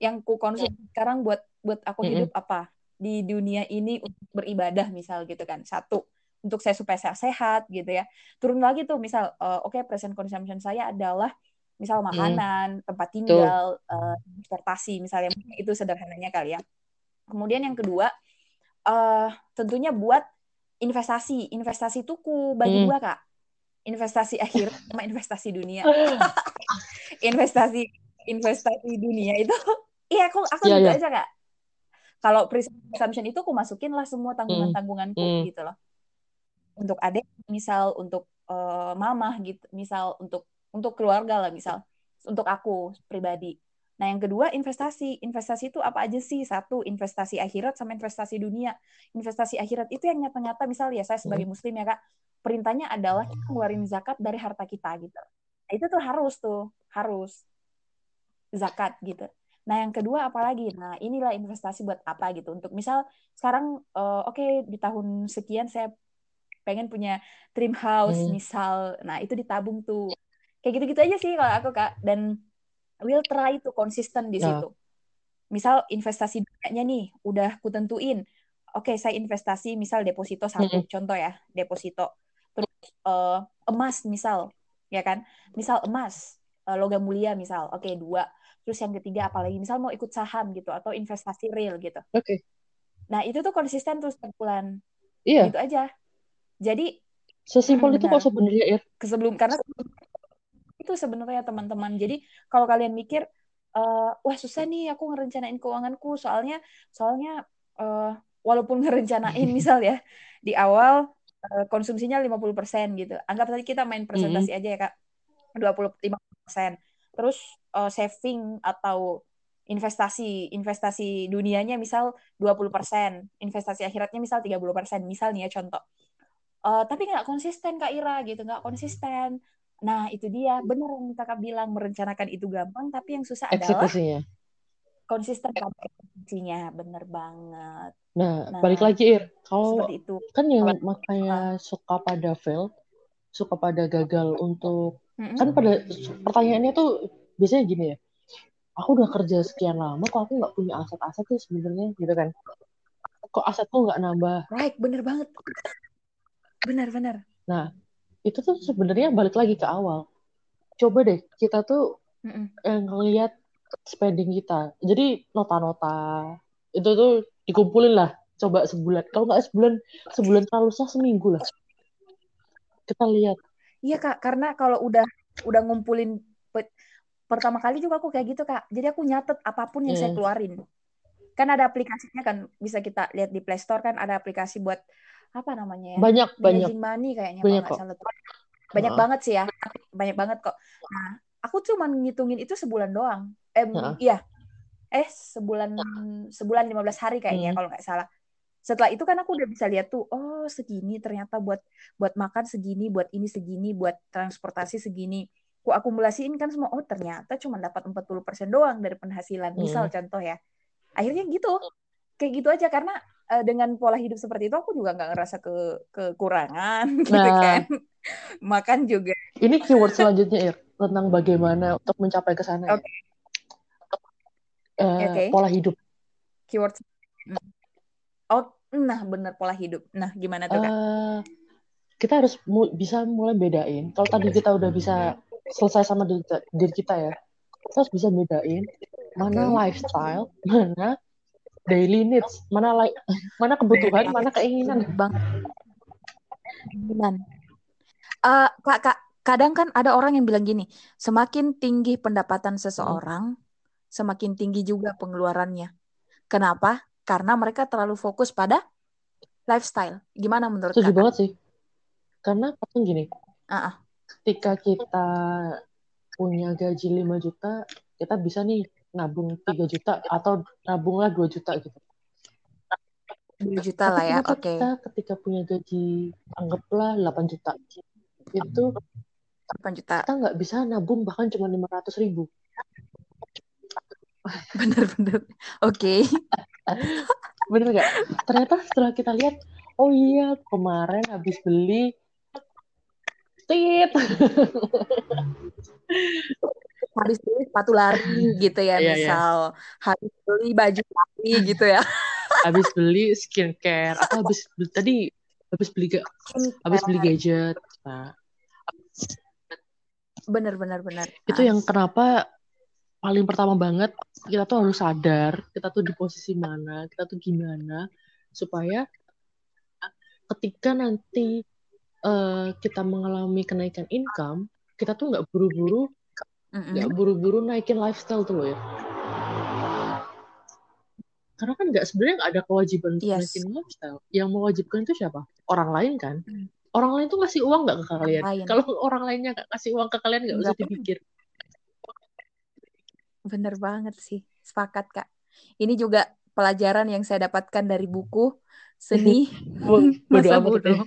yang ku konsumsi hmm. sekarang buat buat aku hmm. hidup apa di dunia ini untuk beribadah misal gitu kan satu untuk saya supaya saya sehat gitu ya turun lagi tuh misal uh, oke okay, present consumption saya adalah misal hmm. makanan hmm. tempat tinggal uh, transportasi misalnya itu sederhananya kali ya kemudian yang kedua uh, tentunya buat investasi. Investasi tuku bagi hmm. kak. Investasi akhir <laughs> sama investasi dunia. <laughs> Investasi investasi dunia itu. <laughs> Iya aku aku yeah, juga yeah. aja kak. Kalau presumption itu aku masukin lah semua tanggungan tanggunganku hmm. gitu loh. Untuk adik misal untuk uh, mama gitu misal untuk untuk keluarga lah misal. Untuk aku pribadi nah yang kedua investasi. Investasi itu apa aja sih? Satu investasi akhirat sama investasi dunia. Investasi akhirat itu yang nyata-nyata misal ya saya sebagai hmm. muslim ya kak perintahnya adalah kita ngeluarin zakat dari harta kita gitu. Nah, itu tuh harus tuh harus. Zakat gitu. Nah, yang kedua apalagi? Nah, inilah investasi buat apa gitu. Untuk misal sekarang uh, oke okay, di tahun sekian saya pengen punya dream house hmm. misal. Nah itu ditabung tuh. Kayak gitu-gitu aja sih kalau aku kak. Dan will try to konsisten di ya. situ. Misal investasi banyaknya nih udah kutentuin oke okay, saya investasi misal deposito satu hmm. contoh ya deposito. Terus uh, emas misal ya kan? Misal emas uh, logam mulia misal oke okay, dua. Terus yang ketiga apalagi misal mau ikut saham gitu atau investasi real gitu. Oke. Okay. nah itu tuh konsisten terus bulan iya. Gitu aja. Jadi sesimpel itu kok sebenarnya ya. Sebelum karena itu sebenarnya teman-teman. Jadi kalau kalian mikir uh, wah susah nih aku ngerencanain keuanganku soalnya soalnya uh, walaupun <laughs> ngerencanain misal ya di awal uh, konsumsinya 50% gitu. Anggap tadi kita main presentasi mm -hmm. aja ya Kak. 25%. Terus uh, saving atau investasi investasi dunianya misal 20%, investasi akhiratnya misal 30%, misal nih ya contoh uh, tapi nggak konsisten kak Ira gitu nggak konsisten nah itu dia. Benar yang kakak bilang merencanakan itu gampang tapi yang susah adalah konsisten eksekusinya. Bener banget. Nah, nah balik lagi Ir. Kalau itu. kan yang makanya suka pada fail suka pada gagal untuk mm-hmm. kan pada pertanyaannya tuh biasanya gini ya aku udah kerja sekian lama kok aku nggak punya aset-aset tuh sebenarnya? Gitu kan. Kok asetku nggak nambah? Right bener banget. Benar-benar. Nah, itu tuh sebenarnya balik lagi ke awal. Coba deh kita tuh mm ngelihat spending kita. Jadi nota-nota itu tuh dikumpulin lah. Coba sebulan. Kalau nggak sebulan, sebulan terlalu sah seminggu lah. Kita lihat. Iya kak, karena kalau udah udah ngumpulin pertama kali juga aku kayak gitu kak. Jadi aku nyatet apa pun yang hmm. saya keluarin. Kan ada aplikasinya kan bisa kita lihat di Play Store kan ada aplikasi buat apa namanya ya? Banyak banyak. money kayaknya banyak kalau salah Banyak uh. banget sih ya. Banyak banget kok. Nah, aku cuma ngitungin itu sebulan doang. Eh uh. iya. Eh sebulan sebulan 15 hari kayaknya hmm. kalau nggak salah. Setelah itu kan aku udah bisa lihat tuh, oh segini ternyata buat buat makan segini, buat ini segini, buat transportasi segini. Ku akumulasiin kan semua, oh ternyata cuma dapat 40% doang dari penghasilan. Misal hmm. contoh ya. Akhirnya gitu kayak gitu aja karena uh, dengan pola hidup seperti itu aku juga nggak ngerasa ke kekurangan <laughs> gitu nah, kan. Makan juga. Ini keyword selanjutnya Ir tentang bagaimana untuk mencapai ke sana okay. ya. uh, okay. pola hidup. Keyword oh nah bener pola hidup. Nah gimana tuh kak? Uh, kita harus mu bisa mulai bedain. Kalau tadi kita udah bisa selesai sama diri, diri kita ya. Kita harus bisa bedain mana okay. lifestyle mana daily needs. Mana like mana kebutuhan mana keinginan. Bang keinginan. Uh, kak, kak kadang kan ada orang yang bilang gini semakin tinggi pendapatan seseorang semakin tinggi juga pengeluarannya. Kenapa? Karena mereka terlalu fokus pada lifestyle. Gimana menurut Setuju banget sih. Karena kan gini uh -uh. ketika kita punya gaji 5 juta kita bisa nih nabung 3 juta atau nabunglah 2 juta gitu. 2 juta lah ya, oke. Okay. Kita ketika punya gaji anggaplah 8 juta. Itu 8 juta. Kita nggak bisa nabung bahkan cuma 500 ribu. Bener-bener. Oke. Okay. <laughs> Bener nggak? Ternyata setelah kita lihat, oh iya kemarin habis beli tit <laughs> habis beli sepatu lari gitu ya yeah, iya. misal yeah. habis beli baju lari gitu ya <laughs> habis beli skincare atau habis beli, tadi habis beli habis beli gadget nah bener bener bener itu yang kenapa paling pertama banget kita tuh harus sadar kita tuh di posisi mana kita tuh gimana supaya ketika nanti uh, kita mengalami kenaikan income kita tuh nggak buru-buru nggak buru-buru naikin lifestyle tuh loh ya. Karena kan nggak sebenarnya nggak ada kewajiban untuk yes. naikin lifestyle. Yang mewajibkan itu siapa? Orang lain kan? Mm. orang lain tuh ngasih uang nggak ke kalian? kalau orang lainnya nggak kasih uang ke kalian nggak usah dipikir. Bener banget sih. Sepakat kak. Ini juga pelajaran yang saya dapatkan dari buku seni. <laughs> <laughs> Masa bodoh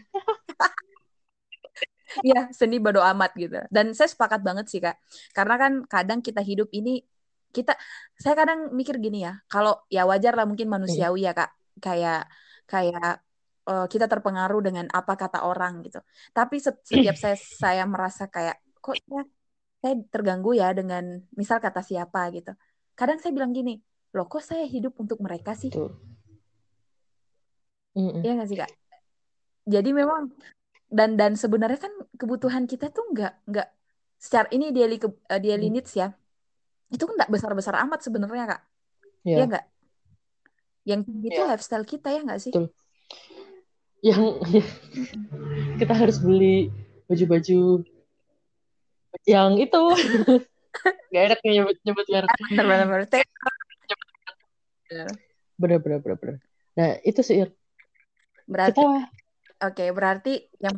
Iya, seni bodo amat gitu. Dan saya sepakat banget sih, Kak. Karena kan kadang kita hidup ini kita saya kadang mikir gini ya, kalau ya wajar lah mungkin manusiawi ya, Kak. Kayak kayak uh, kita terpengaruh dengan apa kata orang gitu. Tapi setiap saya saya merasa kayak kok ya saya terganggu ya dengan misal kata siapa gitu. Kadang saya bilang gini, loh kok saya hidup untuk mereka sih? Iya nggak sih kak? Jadi memang dan dan sebenarnya kan kebutuhan kita tuh nggak nggak secara ini daily ke, uh, daily hmm. needs ya. Itu kan nggak besar besar amat sebenarnya kak. Yeah. ya nggak? Yang itu yeah. lifestyle kita ya nggak sih? Betul. yang <laughs> kita harus beli baju-baju yang itu. <laughs> Nggak enak nyebut nyebut merek. Benar benar benar benar benar benar nah itu sih berarti kita Oke, berarti yang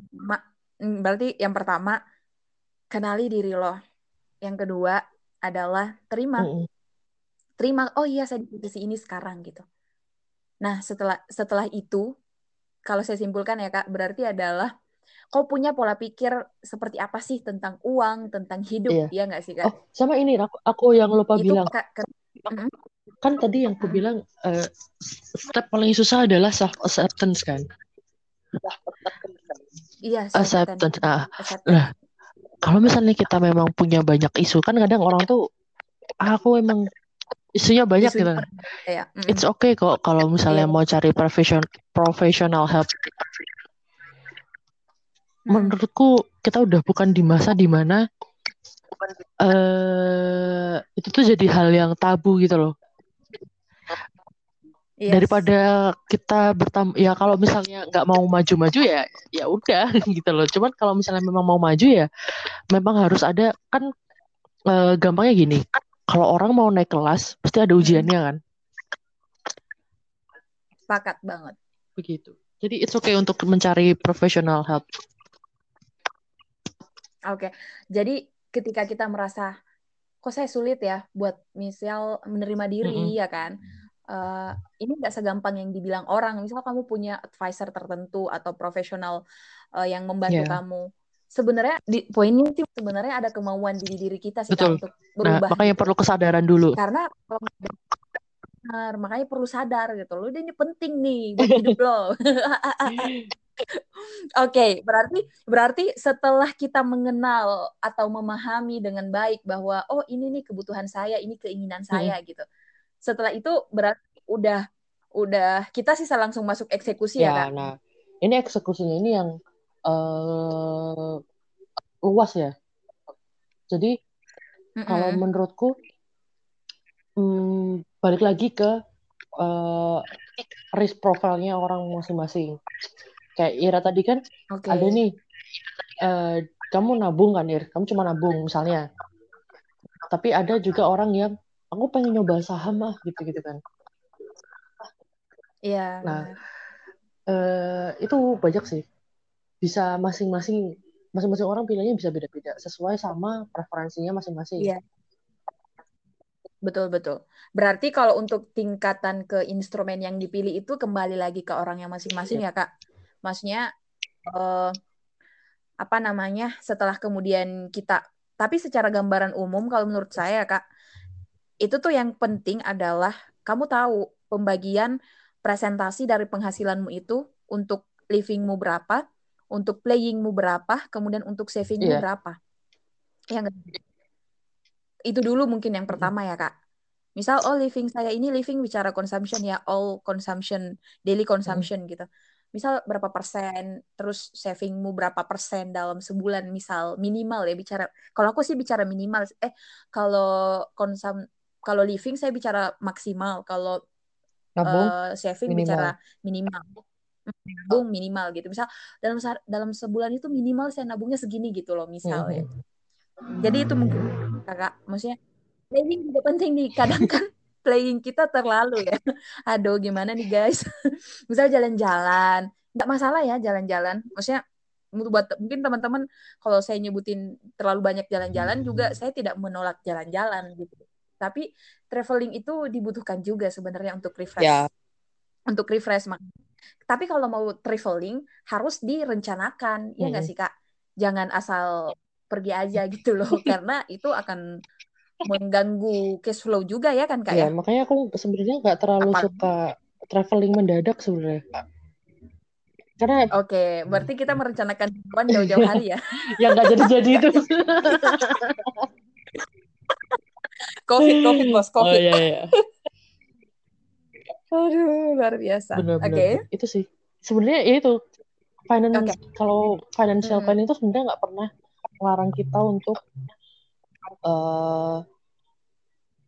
mm, berarti yang pertama kenali diri lo. Yang kedua adalah terima. Mm. Terima, oh iya saya di posisi ini sekarang gitu. Nah, setelah setelah itu kalau saya simpulkan ya Kak, berarti adalah kau punya pola pikir seperti apa sih tentang uang, tentang hidup, iya. ya nggak sih Kak? Oh, sama ini aku, aku yang lupa itu, bilang. Kak, ke, mm kan tadi yang aku bilang uh, step paling susah adalah self acceptance kan. Iya, acceptance. Nah, nah, kalau misalnya kita memang punya banyak isu kan kadang orang tuh ah, aku emang isunya banyak isu gitu. Ya. Mm. It's okay kok kalau misalnya yeah. mau cari profession professional help. Hmm. Menurutku kita udah bukan di masa di mana uh, itu tuh jadi hal yang tabu gitu loh yes. daripada kita bertam ya kalau misalnya nggak mau maju-maju ya ya udah <laughs> gitu loh. Cuman kalau misalnya memang mau maju ya memang harus ada kan e, gampangnya gini. Kalau orang mau naik kelas pasti ada ujiannya kan? Sepakat banget. Begitu. Jadi it's okay untuk mencari professional help. Oke. Okay. jadi ketika kita merasa kok saya sulit ya buat misal menerima diri mm -hmm. ya kan uh, ini nggak segampang yang dibilang orang. Misal kamu punya advisor tertentu atau profesional uh, yang membantu yeah. kamu. Sebenarnya di poinnya sih sebenarnya ada kemauan diri diri kita sih untuk nah, berubah. Nah, makanya gitu. perlu kesadaran dulu. Karena benar makanya perlu sadar gitu loh ini penting nih buat hidup lo <laughs> Oke, okay, berarti berarti setelah kita mengenal atau memahami dengan baik bahwa oh ini nih kebutuhan saya, ini keinginan saya hmm. gitu. Setelah itu berarti udah udah kita sih langsung masuk eksekusi ya, ya kak. Nah, ini eksekusinya ini yang uh, luas ya. Jadi mm -mm. kalau menurutku hmm, balik lagi ke uh, risk profile-nya orang masing-masing kayak Ira tadi kan okay. ada nih uh, kamu nabung kan Ir kamu cuma nabung misalnya tapi ada juga orang yang aku pengen nyoba saham ah gitu gitu kan. Iya nah uh, itu banyak sih. Bisa masing-masing masing-masing orang pilihannya bisa beda-beda sesuai sama preferensinya masing-masing. Iya. Betul, betul. Berarti kalau untuk tingkatan ke instrumen yang dipilih itu kembali lagi ke orang yang masing-masing ya, Kak? maksudnya uh, apa namanya setelah kemudian kita tapi secara gambaran umum kalau menurut saya kak itu tuh yang penting adalah kamu tahu pembagian presentasi dari penghasilanmu itu untuk livingmu berapa untuk playingmu berapa kemudian untuk savingmu yeah. berapa ya itu dulu mungkin yang pertama ya kak misal oh living saya ini living bicara consumption ya all consumption daily consumption hmm. gitu misal berapa persen, terus savingmu berapa persen dalam sebulan misal minimal ya bicara. Kalau aku sih bicara minimal. Eh kalau konsum kalau living saya bicara maksimal, kalau uh, saving minimal. bicara minimal. Nabung minimal gitu. Misal dalam dalam sebulan itu minimal saya nabungnya segini gitu loh misal ya. Jadi itu mungkin kakak maksudnya saving juga penting nih. Kadang kan <laughs> playing kita terlalu ya. Aduh, gimana nih guys? <laughs> Misal jalan-jalan, nggak masalah ya jalan-jalan. Maksudnya buat mungkin teman-teman kalau saya nyebutin terlalu banyak jalan-jalan juga saya tidak menolak jalan-jalan gitu. Tapi traveling itu dibutuhkan juga sebenarnya untuk refresh. Yeah. Untuk refresh Tapi kalau mau traveling harus direncanakan, ya nggak sih kak? Jangan asal pergi aja <laughs> gitu loh, karena itu akan mengganggu cash flow juga ya kan kak ya? Ya makanya aku sebenarnya nggak terlalu Apa? suka traveling mendadak sebenarnya. Karena Oke, okay, berarti kita merencanakan jauh-jauh hari ya. <laughs> yang nggak jadi-jadi itu. <laughs> covid, <laughs> covid bos, oh, covid. Oh iya, iya. <laughs> Aduh, luar biasa. Oke. Okay. Itu sih. Sebenarnya ya itu finance okay. kalau financial hmm. planning itu sebenarnya nggak pernah melarang kita untuk uh,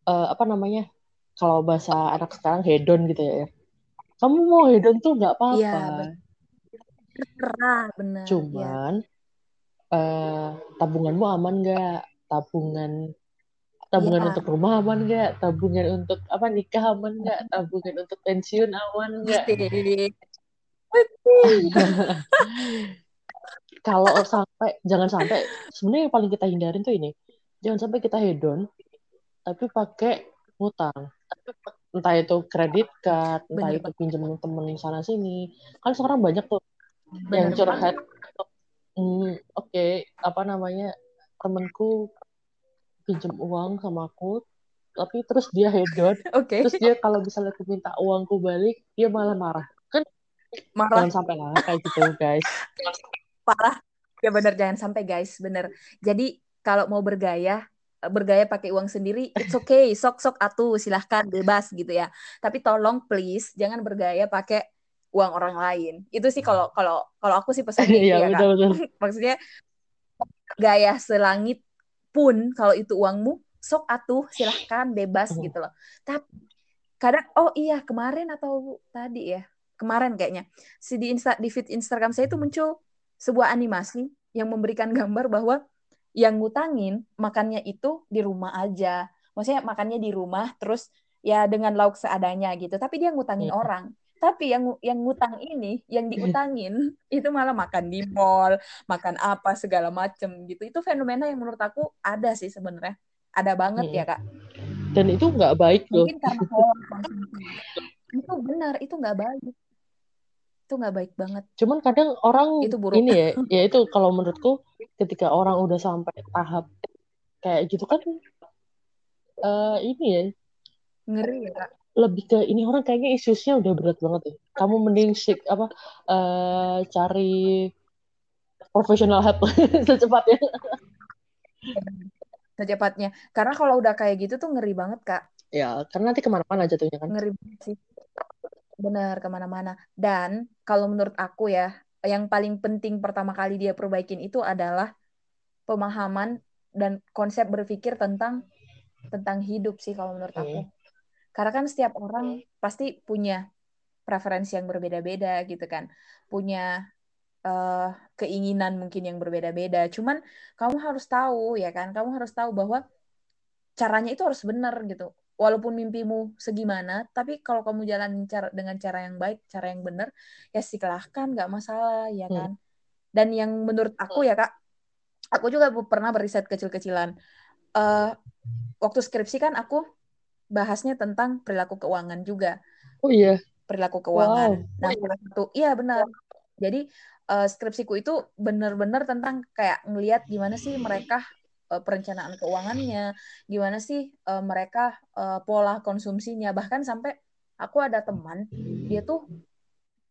uh, apa namanya kalau bahasa anak sekarang hedon gitu ya kamu mau hedon tuh nggak apa-apa ya, benar cuman ya. uh, tabunganmu aman nggak tabungan tabungan ya. untuk rumah aman nggak? Tabungan untuk apa nikah aman nggak? <laughs> Tabungan untuk pensiun aman nggak? <laughs> Kalau sampai jangan sampai sebenarnya yang paling kita hindarin tuh ini. Jangan sampai kita hedon tapi pakai utang entah itu kredit card entah Bener, itu pinjam temen sana sini. Kan sekarang banyak tuh Bener, yang curhat hmm, oke okay, apa namanya temenku pinjam uang sama aku tapi terus dia hedon. <laughs> Okay. terus dia kalau misalnya aku minta uangku balik dia malah marah. Kan marah. jangan sampai lah kayak gitu guys. <laughs> Parah. Ya bener jangan sampai guys. Bener. Jadi kalau mau bergaya bergaya pakai uang sendiri it's <laughs> okay. Sok sok atuh silahkan bebas gitu ya. Tapi tolong please jangan bergaya pakai uang orang lain. Itu sih kalau kalau kalau aku sih pesan gitu ya, betul, betul. maksudnya gaya selangit pun kalau itu uangmu sok atuh silahkan bebas uh. gitu loh tapi kadang oh iya kemarin atau tadi ya kemarin kayaknya si di insta di feed Instagram saya itu muncul sebuah animasi yang memberikan gambar bahwa yang ngutangin makannya itu di rumah aja. Maksudnya makannya di rumah terus ya dengan lauk seadanya gitu. Tapi dia ngutangin yeah. orang. Tapi yang yang ngutang ini, yang diutangin itu malah makan di mall, makan apa segala macem gitu. Itu fenomena yang menurut aku ada sih sebenarnya. Ada banget yeah. ya kak. Dan itu nggak baik loh. Mungkin karena itu benar, itu nggak baik itu nggak baik banget. Cuman kadang orang itu buruk. ini ya, ya itu kalau menurutku ketika orang udah sampai tahap kayak gitu kan uh, ini ya ngeri ya kak. Lebih ke ini orang kayaknya isusnya udah berat banget ya. Kamu mending sik apa uh, cari profesional help <laughs> secepatnya. Secepatnya. Karena kalau udah kayak gitu tuh ngeri banget kak. Ya, karena nanti ke mana-mana jatuhnya kan. Ngeri banget sih. Bener, ke mana-mana. Dan kalau menurut aku ya, yang paling penting pertama kali dia perbaikin itu adalah pemahaman dan konsep berpikir tentang tentang hidup sih kalau menurut aku. Karena kan setiap orang pasti punya preferensi yang berbeda-beda gitu kan. Punya uh, keinginan mungkin yang berbeda-beda. Cuman kamu harus tahu ya kan, kamu harus tahu bahwa caranya itu harus benar gitu. Walaupun mimpimu segimana, tapi kalau kamu jalan cara, dengan cara yang baik, cara yang benar, ya silahkan, nggak masalah ya hmm. kan. Hmm. Dan yang menurut aku ya kak, aku juga pernah beriset kecil-kecilan. Uh, waktu skripsi kan aku bahasnya tentang perilaku keuangan juga. Oh iya. Perilaku keuangan. Wow. Nah, salah satu iya benar. Jadi uh, skripsiku itu benar-benar tentang kayak ngelihat gimana sih mereka uh, perencanaan keuangannya, gimana sih uh, mereka uh, pola konsumsinya, bahkan sampai aku ada teman dia tuh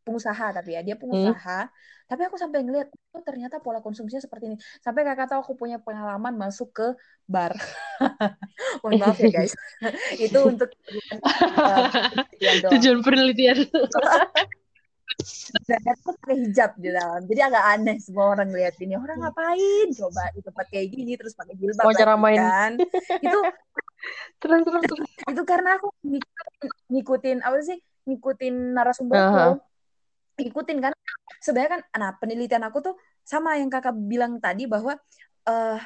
pengusaha tapi ya dia hmm. pengusaha. Hmm. tapi aku sampai ngeliat oh ternyata pola konsumsinya seperti ini. Sampai kakak tahu aku punya pengalaman masuk ke bar. <laughs> Mohon maaf ya guys. <laughs> Itu untuk uh, tujuan penelitian. <laughs> Dan aku pakai hijab di dalam. Jadi agak aneh semua orang lihat ini. Orang ngapain? Coba di tempat kayak gini terus pakai jilbab mau cara main kan. Itu terus terus itu karena aku ngikutin, ngikutin apa sih ngikutin narasumberku uh -huh ikutin kan. Sebenarnya kan nah penelitian aku tuh sama yang kakak bilang tadi bahwa uh,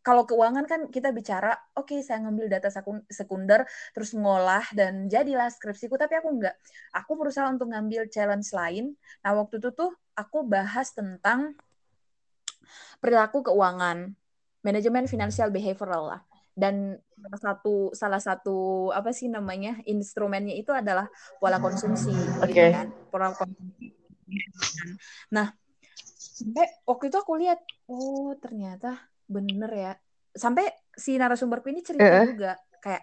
kalau keuangan kan kita bicara oke okay, saya ngambil data sekunder terus ngolah dan jadilah skripsiku. Tapi aku enggak aku berusaha untuk ngambil challenge lain. Nah waktu itu tuh aku bahas tentang perilaku keuangan manajemen finansial behavioral lah dan salah satu salah satu apa sih namanya instrumennya itu adalah pola konsumsi okay. gitu kan pola konsumsi nah sampai waktu itu aku lihat oh ternyata bener ya sampai si narasumberku ini cerita uh. juga kayak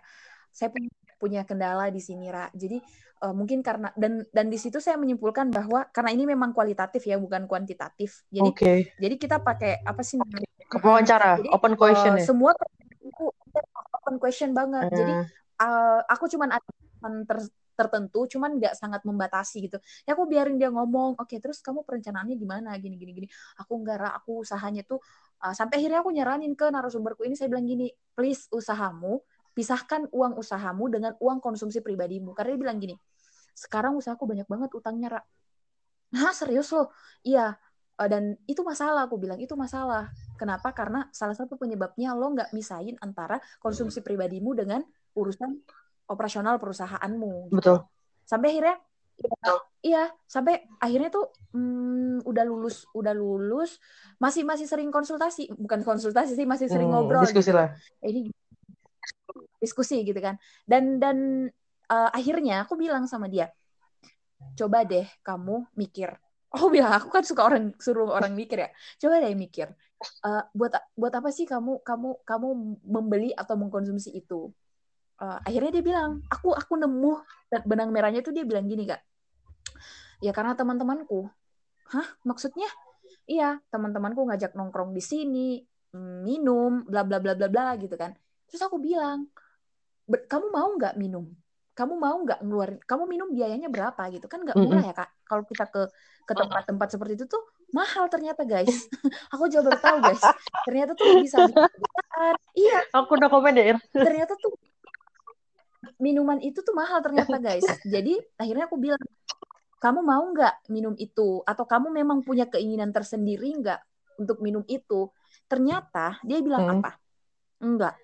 saya punya punya kendala di sini Ra jadi uh, mungkin karena dan dan di situ saya menyimpulkan bahwa karena ini memang kualitatif ya bukan kuantitatif jadi okay. jadi kita pakai apa sih wawancara open question uh, ya semua open question banget. Uh. Jadi uh, aku cuman ada ter tertentu, cuman nggak sangat membatasi gitu. Ya aku biarin dia ngomong, oke okay, terus kamu perencanaannya gimana, gini gini gini. Aku nggak, aku usahanya tuh uh, sampai akhirnya aku nyaranin ke narasumberku ini, saya bilang gini, please usahamu pisahkan uang usahamu dengan uang konsumsi pribadimu. Karena dia bilang gini, sekarang usahaku banyak banget utangnya, Ra. Nah, serius loh? Iya, uh, dan itu masalah aku bilang itu masalah. Kenapa? Karena salah satu penyebabnya lo nggak misain antara konsumsi pribadimu dengan urusan operasional perusahaanmu gitu. betul. Sampai akhirnya ya, iya sampai akhirnya tuh hmm, udah lulus udah lulus masih masih sering konsultasi. Bukan konsultasi sih masih sering hmm, ngobrol diskusi gitu. lah. Ini diskusi gitu kan. Dan dan uh, akhirnya aku bilang sama dia coba deh kamu mikir oh bilang aku kan suka orang suruh orang mikir ya. Coba deh mikir uh, buat buat apa sih kamu kamu kamu membeli atau mengkonsumsi itu? Uh, akhirnya dia bilang aku aku nemu benang merahnya itu dia bilang gini kak. Ya karena teman-temanku. Hah? Maksudnya? Iya teman-temanku ngajak nongkrong di sini minum bla bla bla bla bla gitu kan. Terus aku bilang kamu mau nggak minum kamu mau nggak ngeluarin kamu minum biayanya berapa gitu? Kan nggak murah ya kak. Kalau kita ke ke tempat-tempat seperti itu tuh mahal ternyata guys. <laughs> Aku juga baru tahu guys. Ternyata tuh bisa iya. Aku udah komen ya ternyata tuh minuman itu tuh mahal ternyata guys. Jadi akhirnya aku bilang kamu mau nggak minum itu? Atau kamu memang punya keinginan tersendiri nggak untuk minum itu? Ternyata dia bilang hmm. apa? Enggak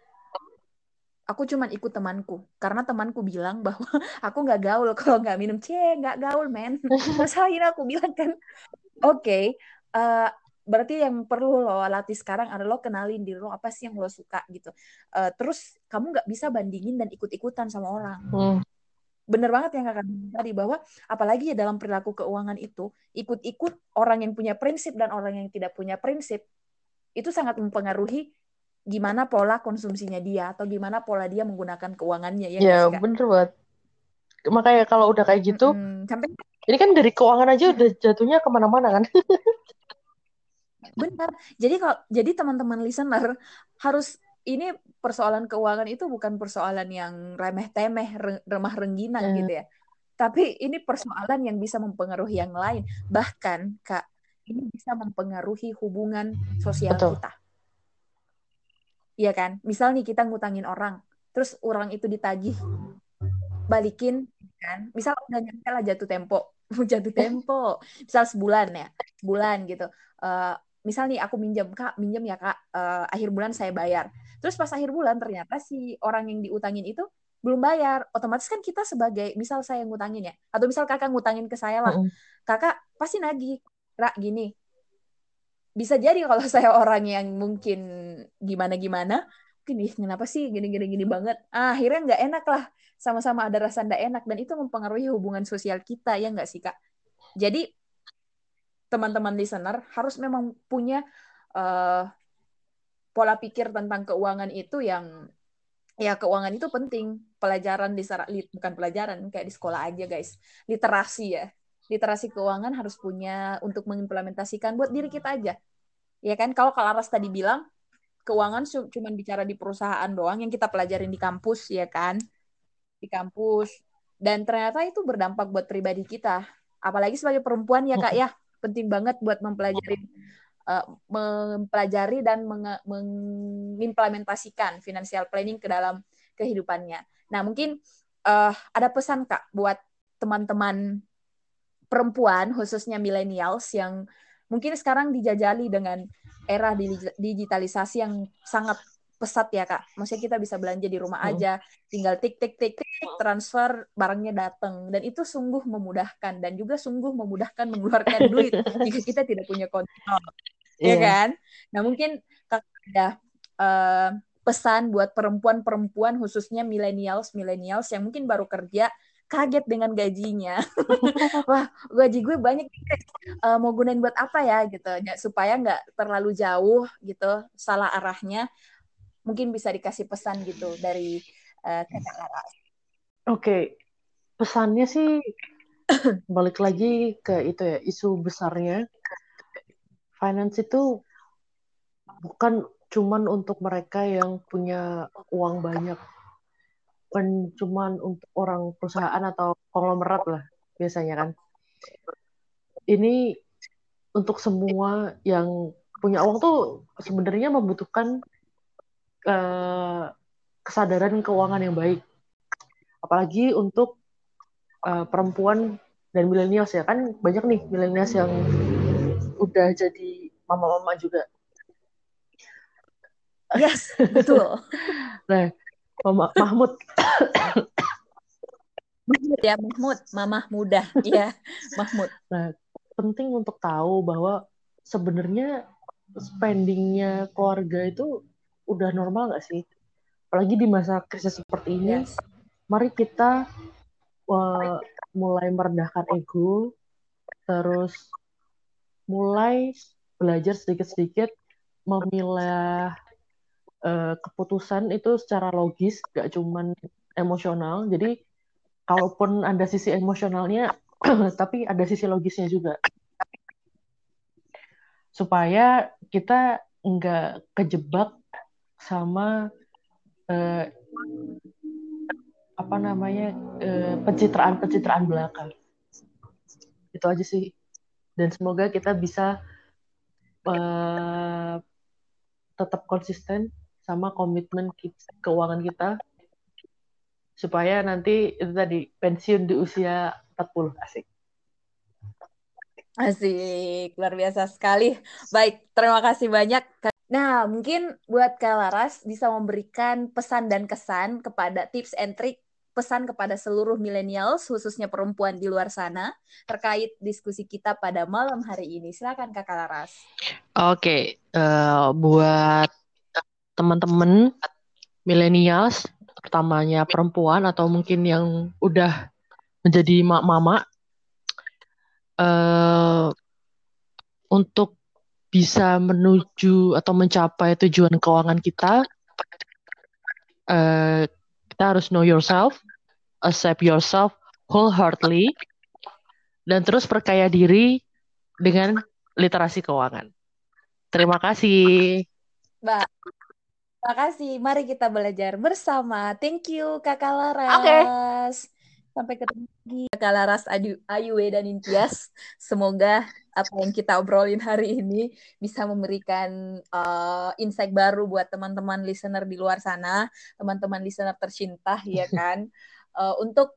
aku cuman ikut temanku karena temanku bilang bahwa <laughs> aku nggak gaul. <laughs> Kalau nggak minum c nggak gaul men. <laughs> Masalah ini aku bilang kan oke okay, uh, eh, berarti yang perlu lo latih sekarang adalah lo kenalin diri lo apa sih yang lo suka gitu. Uh, terus kamu nggak bisa bandingin dan ikut-ikutan sama orang. Hmm. bener banget yang kakak bilang tadi bahwa apalagi ya dalam perilaku keuangan itu ikut-ikut orang yang punya prinsip dan orang yang tidak punya prinsip itu sangat mempengaruhi gimana pola konsumsinya dia atau gimana pola dia menggunakan keuangannya ya ya bener banget. Makanya kalau udah kayak gitu mm -hmm. sampai ini kan dari keuangan aja udah jatuhnya ke mana-mana kan? <laughs> Benar jadi kalau jadi teman-teman listener harus ini persoalan keuangan itu bukan persoalan yang remeh temeh remah rengginang mm. gitu ya. Tapi ini persoalan yang bisa mempengaruhi yang lain. Bahkan kak ini bisa mempengaruhi hubungan sosial Betul. kita Iya kan? Misal nih kita ngutangin orang terus orang itu ditagih balikin kan? Misal udah nyampe lah jatuh tempo. <laughs> Jatuh tempo. Misal sebulan ya sebulan gitu. Uh, misal nih aku minjem kak minjem ya kak. Uh, akhir bulan saya bayar. Terus pas akhir bulan ternyata si orang yang diutangin itu belum bayar. Otomatis kan kita sebagai misal saya ngutangin ya atau misal kakak ngutangin ke saya lah. Kakak pasti nagih rak gini bisa jadi kalau <laughs> saya orang yang mungkin gimana gimana mungkin ih kenapa sih gini gini gini banget? Ah, akhirnya nggak enak lah. Sama-sama ada rasa nggak enak dan itu mempengaruhi hubungan sosial kita ya nggak sih kak? Jadi teman-teman listener harus memang punya uh, pola pikir tentang keuangan itu yang ya keuangan itu penting. Pelajaran di bukan pelajaran kayak di sekolah aja guys. Literasi ya literasi keuangan harus punya untuk mengimplementasikan buat diri kita aja. Ya kan? Kalau Kalaras tadi bilang keuangan cuma bicara di perusahaan doang yang kita pelajarin di kampus ya kan? Di kampus. Dan ternyata itu berdampak buat pribadi kita. Apalagi sebagai perempuan ya kak ya. Penting banget buat mempelajari uh, mempelajari dan meng mengimplementasikan financial planning ke dalam kehidupannya. Nah mungkin uh, ada pesan kak buat teman-teman perempuan khususnya millennials yang mungkin sekarang dijajali dengan era digitalisasi yang sangat pesat ya kak. Maksudnya kita bisa belanja di rumah aja, tinggal tik tik tik tik transfer barangnya datang dan itu sungguh memudahkan dan juga sungguh memudahkan mengeluarkan <laughs> duit jika kita tidak punya kontrol, yeah. ya kan? Nah mungkin kak ada uh, pesan buat perempuan-perempuan khususnya millennials millennials yang mungkin baru kerja kaget dengan gajinya. <laughs> Wah, gaji gue banyak uh, mau gunain buat apa ya gitu, ya, supaya nggak terlalu jauh gitu, salah arahnya. Mungkin bisa dikasih pesan gitu dari uh, Kakak Lara. Oke, pesannya sih <coughs> balik lagi ke itu ya isu besarnya. Finance itu bukan cuman untuk mereka yang punya uang banyak bukan cuma untuk orang perusahaan atau konglomerat lah biasanya kan. Ini untuk semua yang punya uang tuh sebenarnya membutuhkan uh, kesadaran keuangan yang baik. Apalagi untuk uh, perempuan dan milenial ya kan banyak nih milenial yang udah jadi mama-mama juga. Yes, betul. <laughs> nah, Mama Mahmud. ya Mahmud, Mamah muda, ya Mahmud. Nah, penting untuk tahu bahwa sebenarnya spendingnya keluarga itu udah normal gak sih? Apalagi di masa krisis seperti ini, yes. mari kita uh, mulai merendahkan ego, terus mulai belajar sedikit-sedikit memilah uh, keputusan itu secara logis, gak cuman emosional. Jadi kalaupun ada sisi emosionalnya, <clears throat> tapi ada sisi logisnya juga. Supaya kita nggak kejebak sama uh, apa namanya uh, pencitraan-pencitraan belakang. Itu aja sih. Dan semoga kita bisa uh, tetap konsisten sama komitmen kita, keuangan kita supaya nanti itu tadi pensiun di usia 40 asik. Asik, luar biasa sekali. Baik, terima kasih banyak. Nah, mungkin buat Kak Laras bisa memberikan pesan dan kesan kepada tips and trick pesan kepada seluruh millennials, khususnya perempuan di luar sana, terkait diskusi kita pada malam hari ini. Silakan Kakak Laras. Oke, okay. uh, eh, buat teman-teman milenials, pertamanya perempuan atau mungkin yang udah menjadi mak-mama, uh, untuk bisa menuju atau mencapai tujuan keuangan kita, uh, kita harus know yourself, accept yourself, wholeheartedly dan terus percaya diri dengan literasi keuangan. Terima kasih. Mbak. Terima kasih. Mari kita belajar bersama. Thank you Kakak Laras. Oke. Sampai ketemu lagi Kakak Laras Ayu, Ayuwe dan Intias. Semoga apa yang kita obrolin hari ini bisa memberikan uh, insight baru buat teman-teman listener di luar sana, teman-teman listener tercinta ya <laughs> kan. Uh, untuk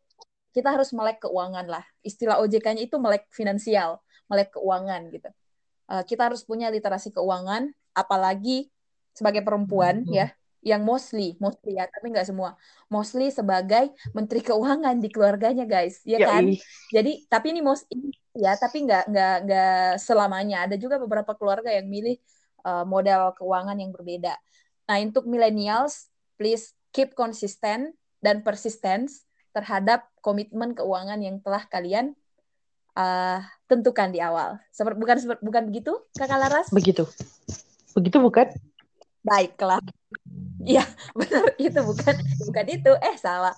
kita harus melek keuangan lah. Istilah OJK-nya itu melek finansial, melek keuangan gitu. Uh, kita harus punya literasi keuangan, apalagi sebagai perempuan hmm. ya, yang mostly, mostly ya, tapi nggak semua, mostly sebagai menteri keuangan di keluarganya guys, ya kan? Jadi tapi ini most ya, tapi nggak nggak nggak selamanya. Ada juga beberapa keluarga yang milih uh, model keuangan yang berbeda. Nah untuk millennials, please keep consistent dan persistence terhadap komitmen keuangan yang telah kalian uh, tentukan di awal. Seperti bukan bukan begitu, Kakak Laras? Begitu. Begitu bukan? Baiklah. Iya, <laughs> benar itu bukan bukan itu. Eh, salah.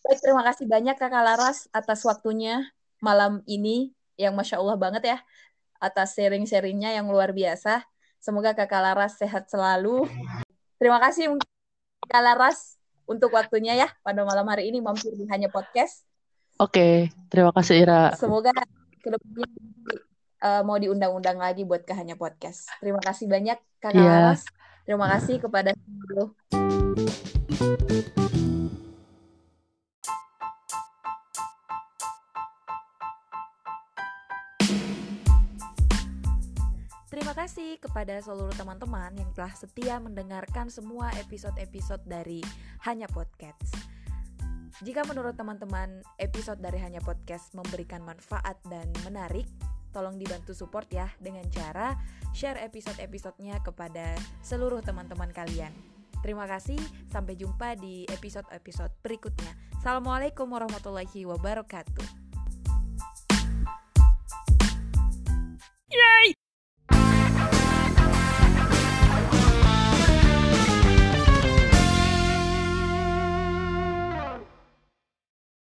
Baik, terima kasih banyak Kakak Laras atas waktunya malam ini yang Masya Allah banget ya. Atas sharing-sharingnya yang luar biasa. Semoga Kakak Laras sehat selalu. Terima kasih Kakak Laras untuk waktunya ya pada malam hari ini mampir di hanya podcast. Oke, terima kasih Ira. Semoga ke depannya uh, mau diundang-undang lagi buat ke hanya podcast. Terima kasih banyak Kak yeah. Terima kasih kepada seluruh Terima kasih kepada seluruh teman-teman yang telah setia mendengarkan semua episode-episode dari Hanya Podcast. Jika menurut teman-teman episode dari Hanya Podcast memberikan manfaat dan menarik, tolong dibantu support ya dengan cara share episode-episodenya kepada seluruh teman-teman kalian. Terima kasih, sampai jumpa di episode-episode berikutnya. Assalamualaikum warahmatullahi wabarakatuh. Yay!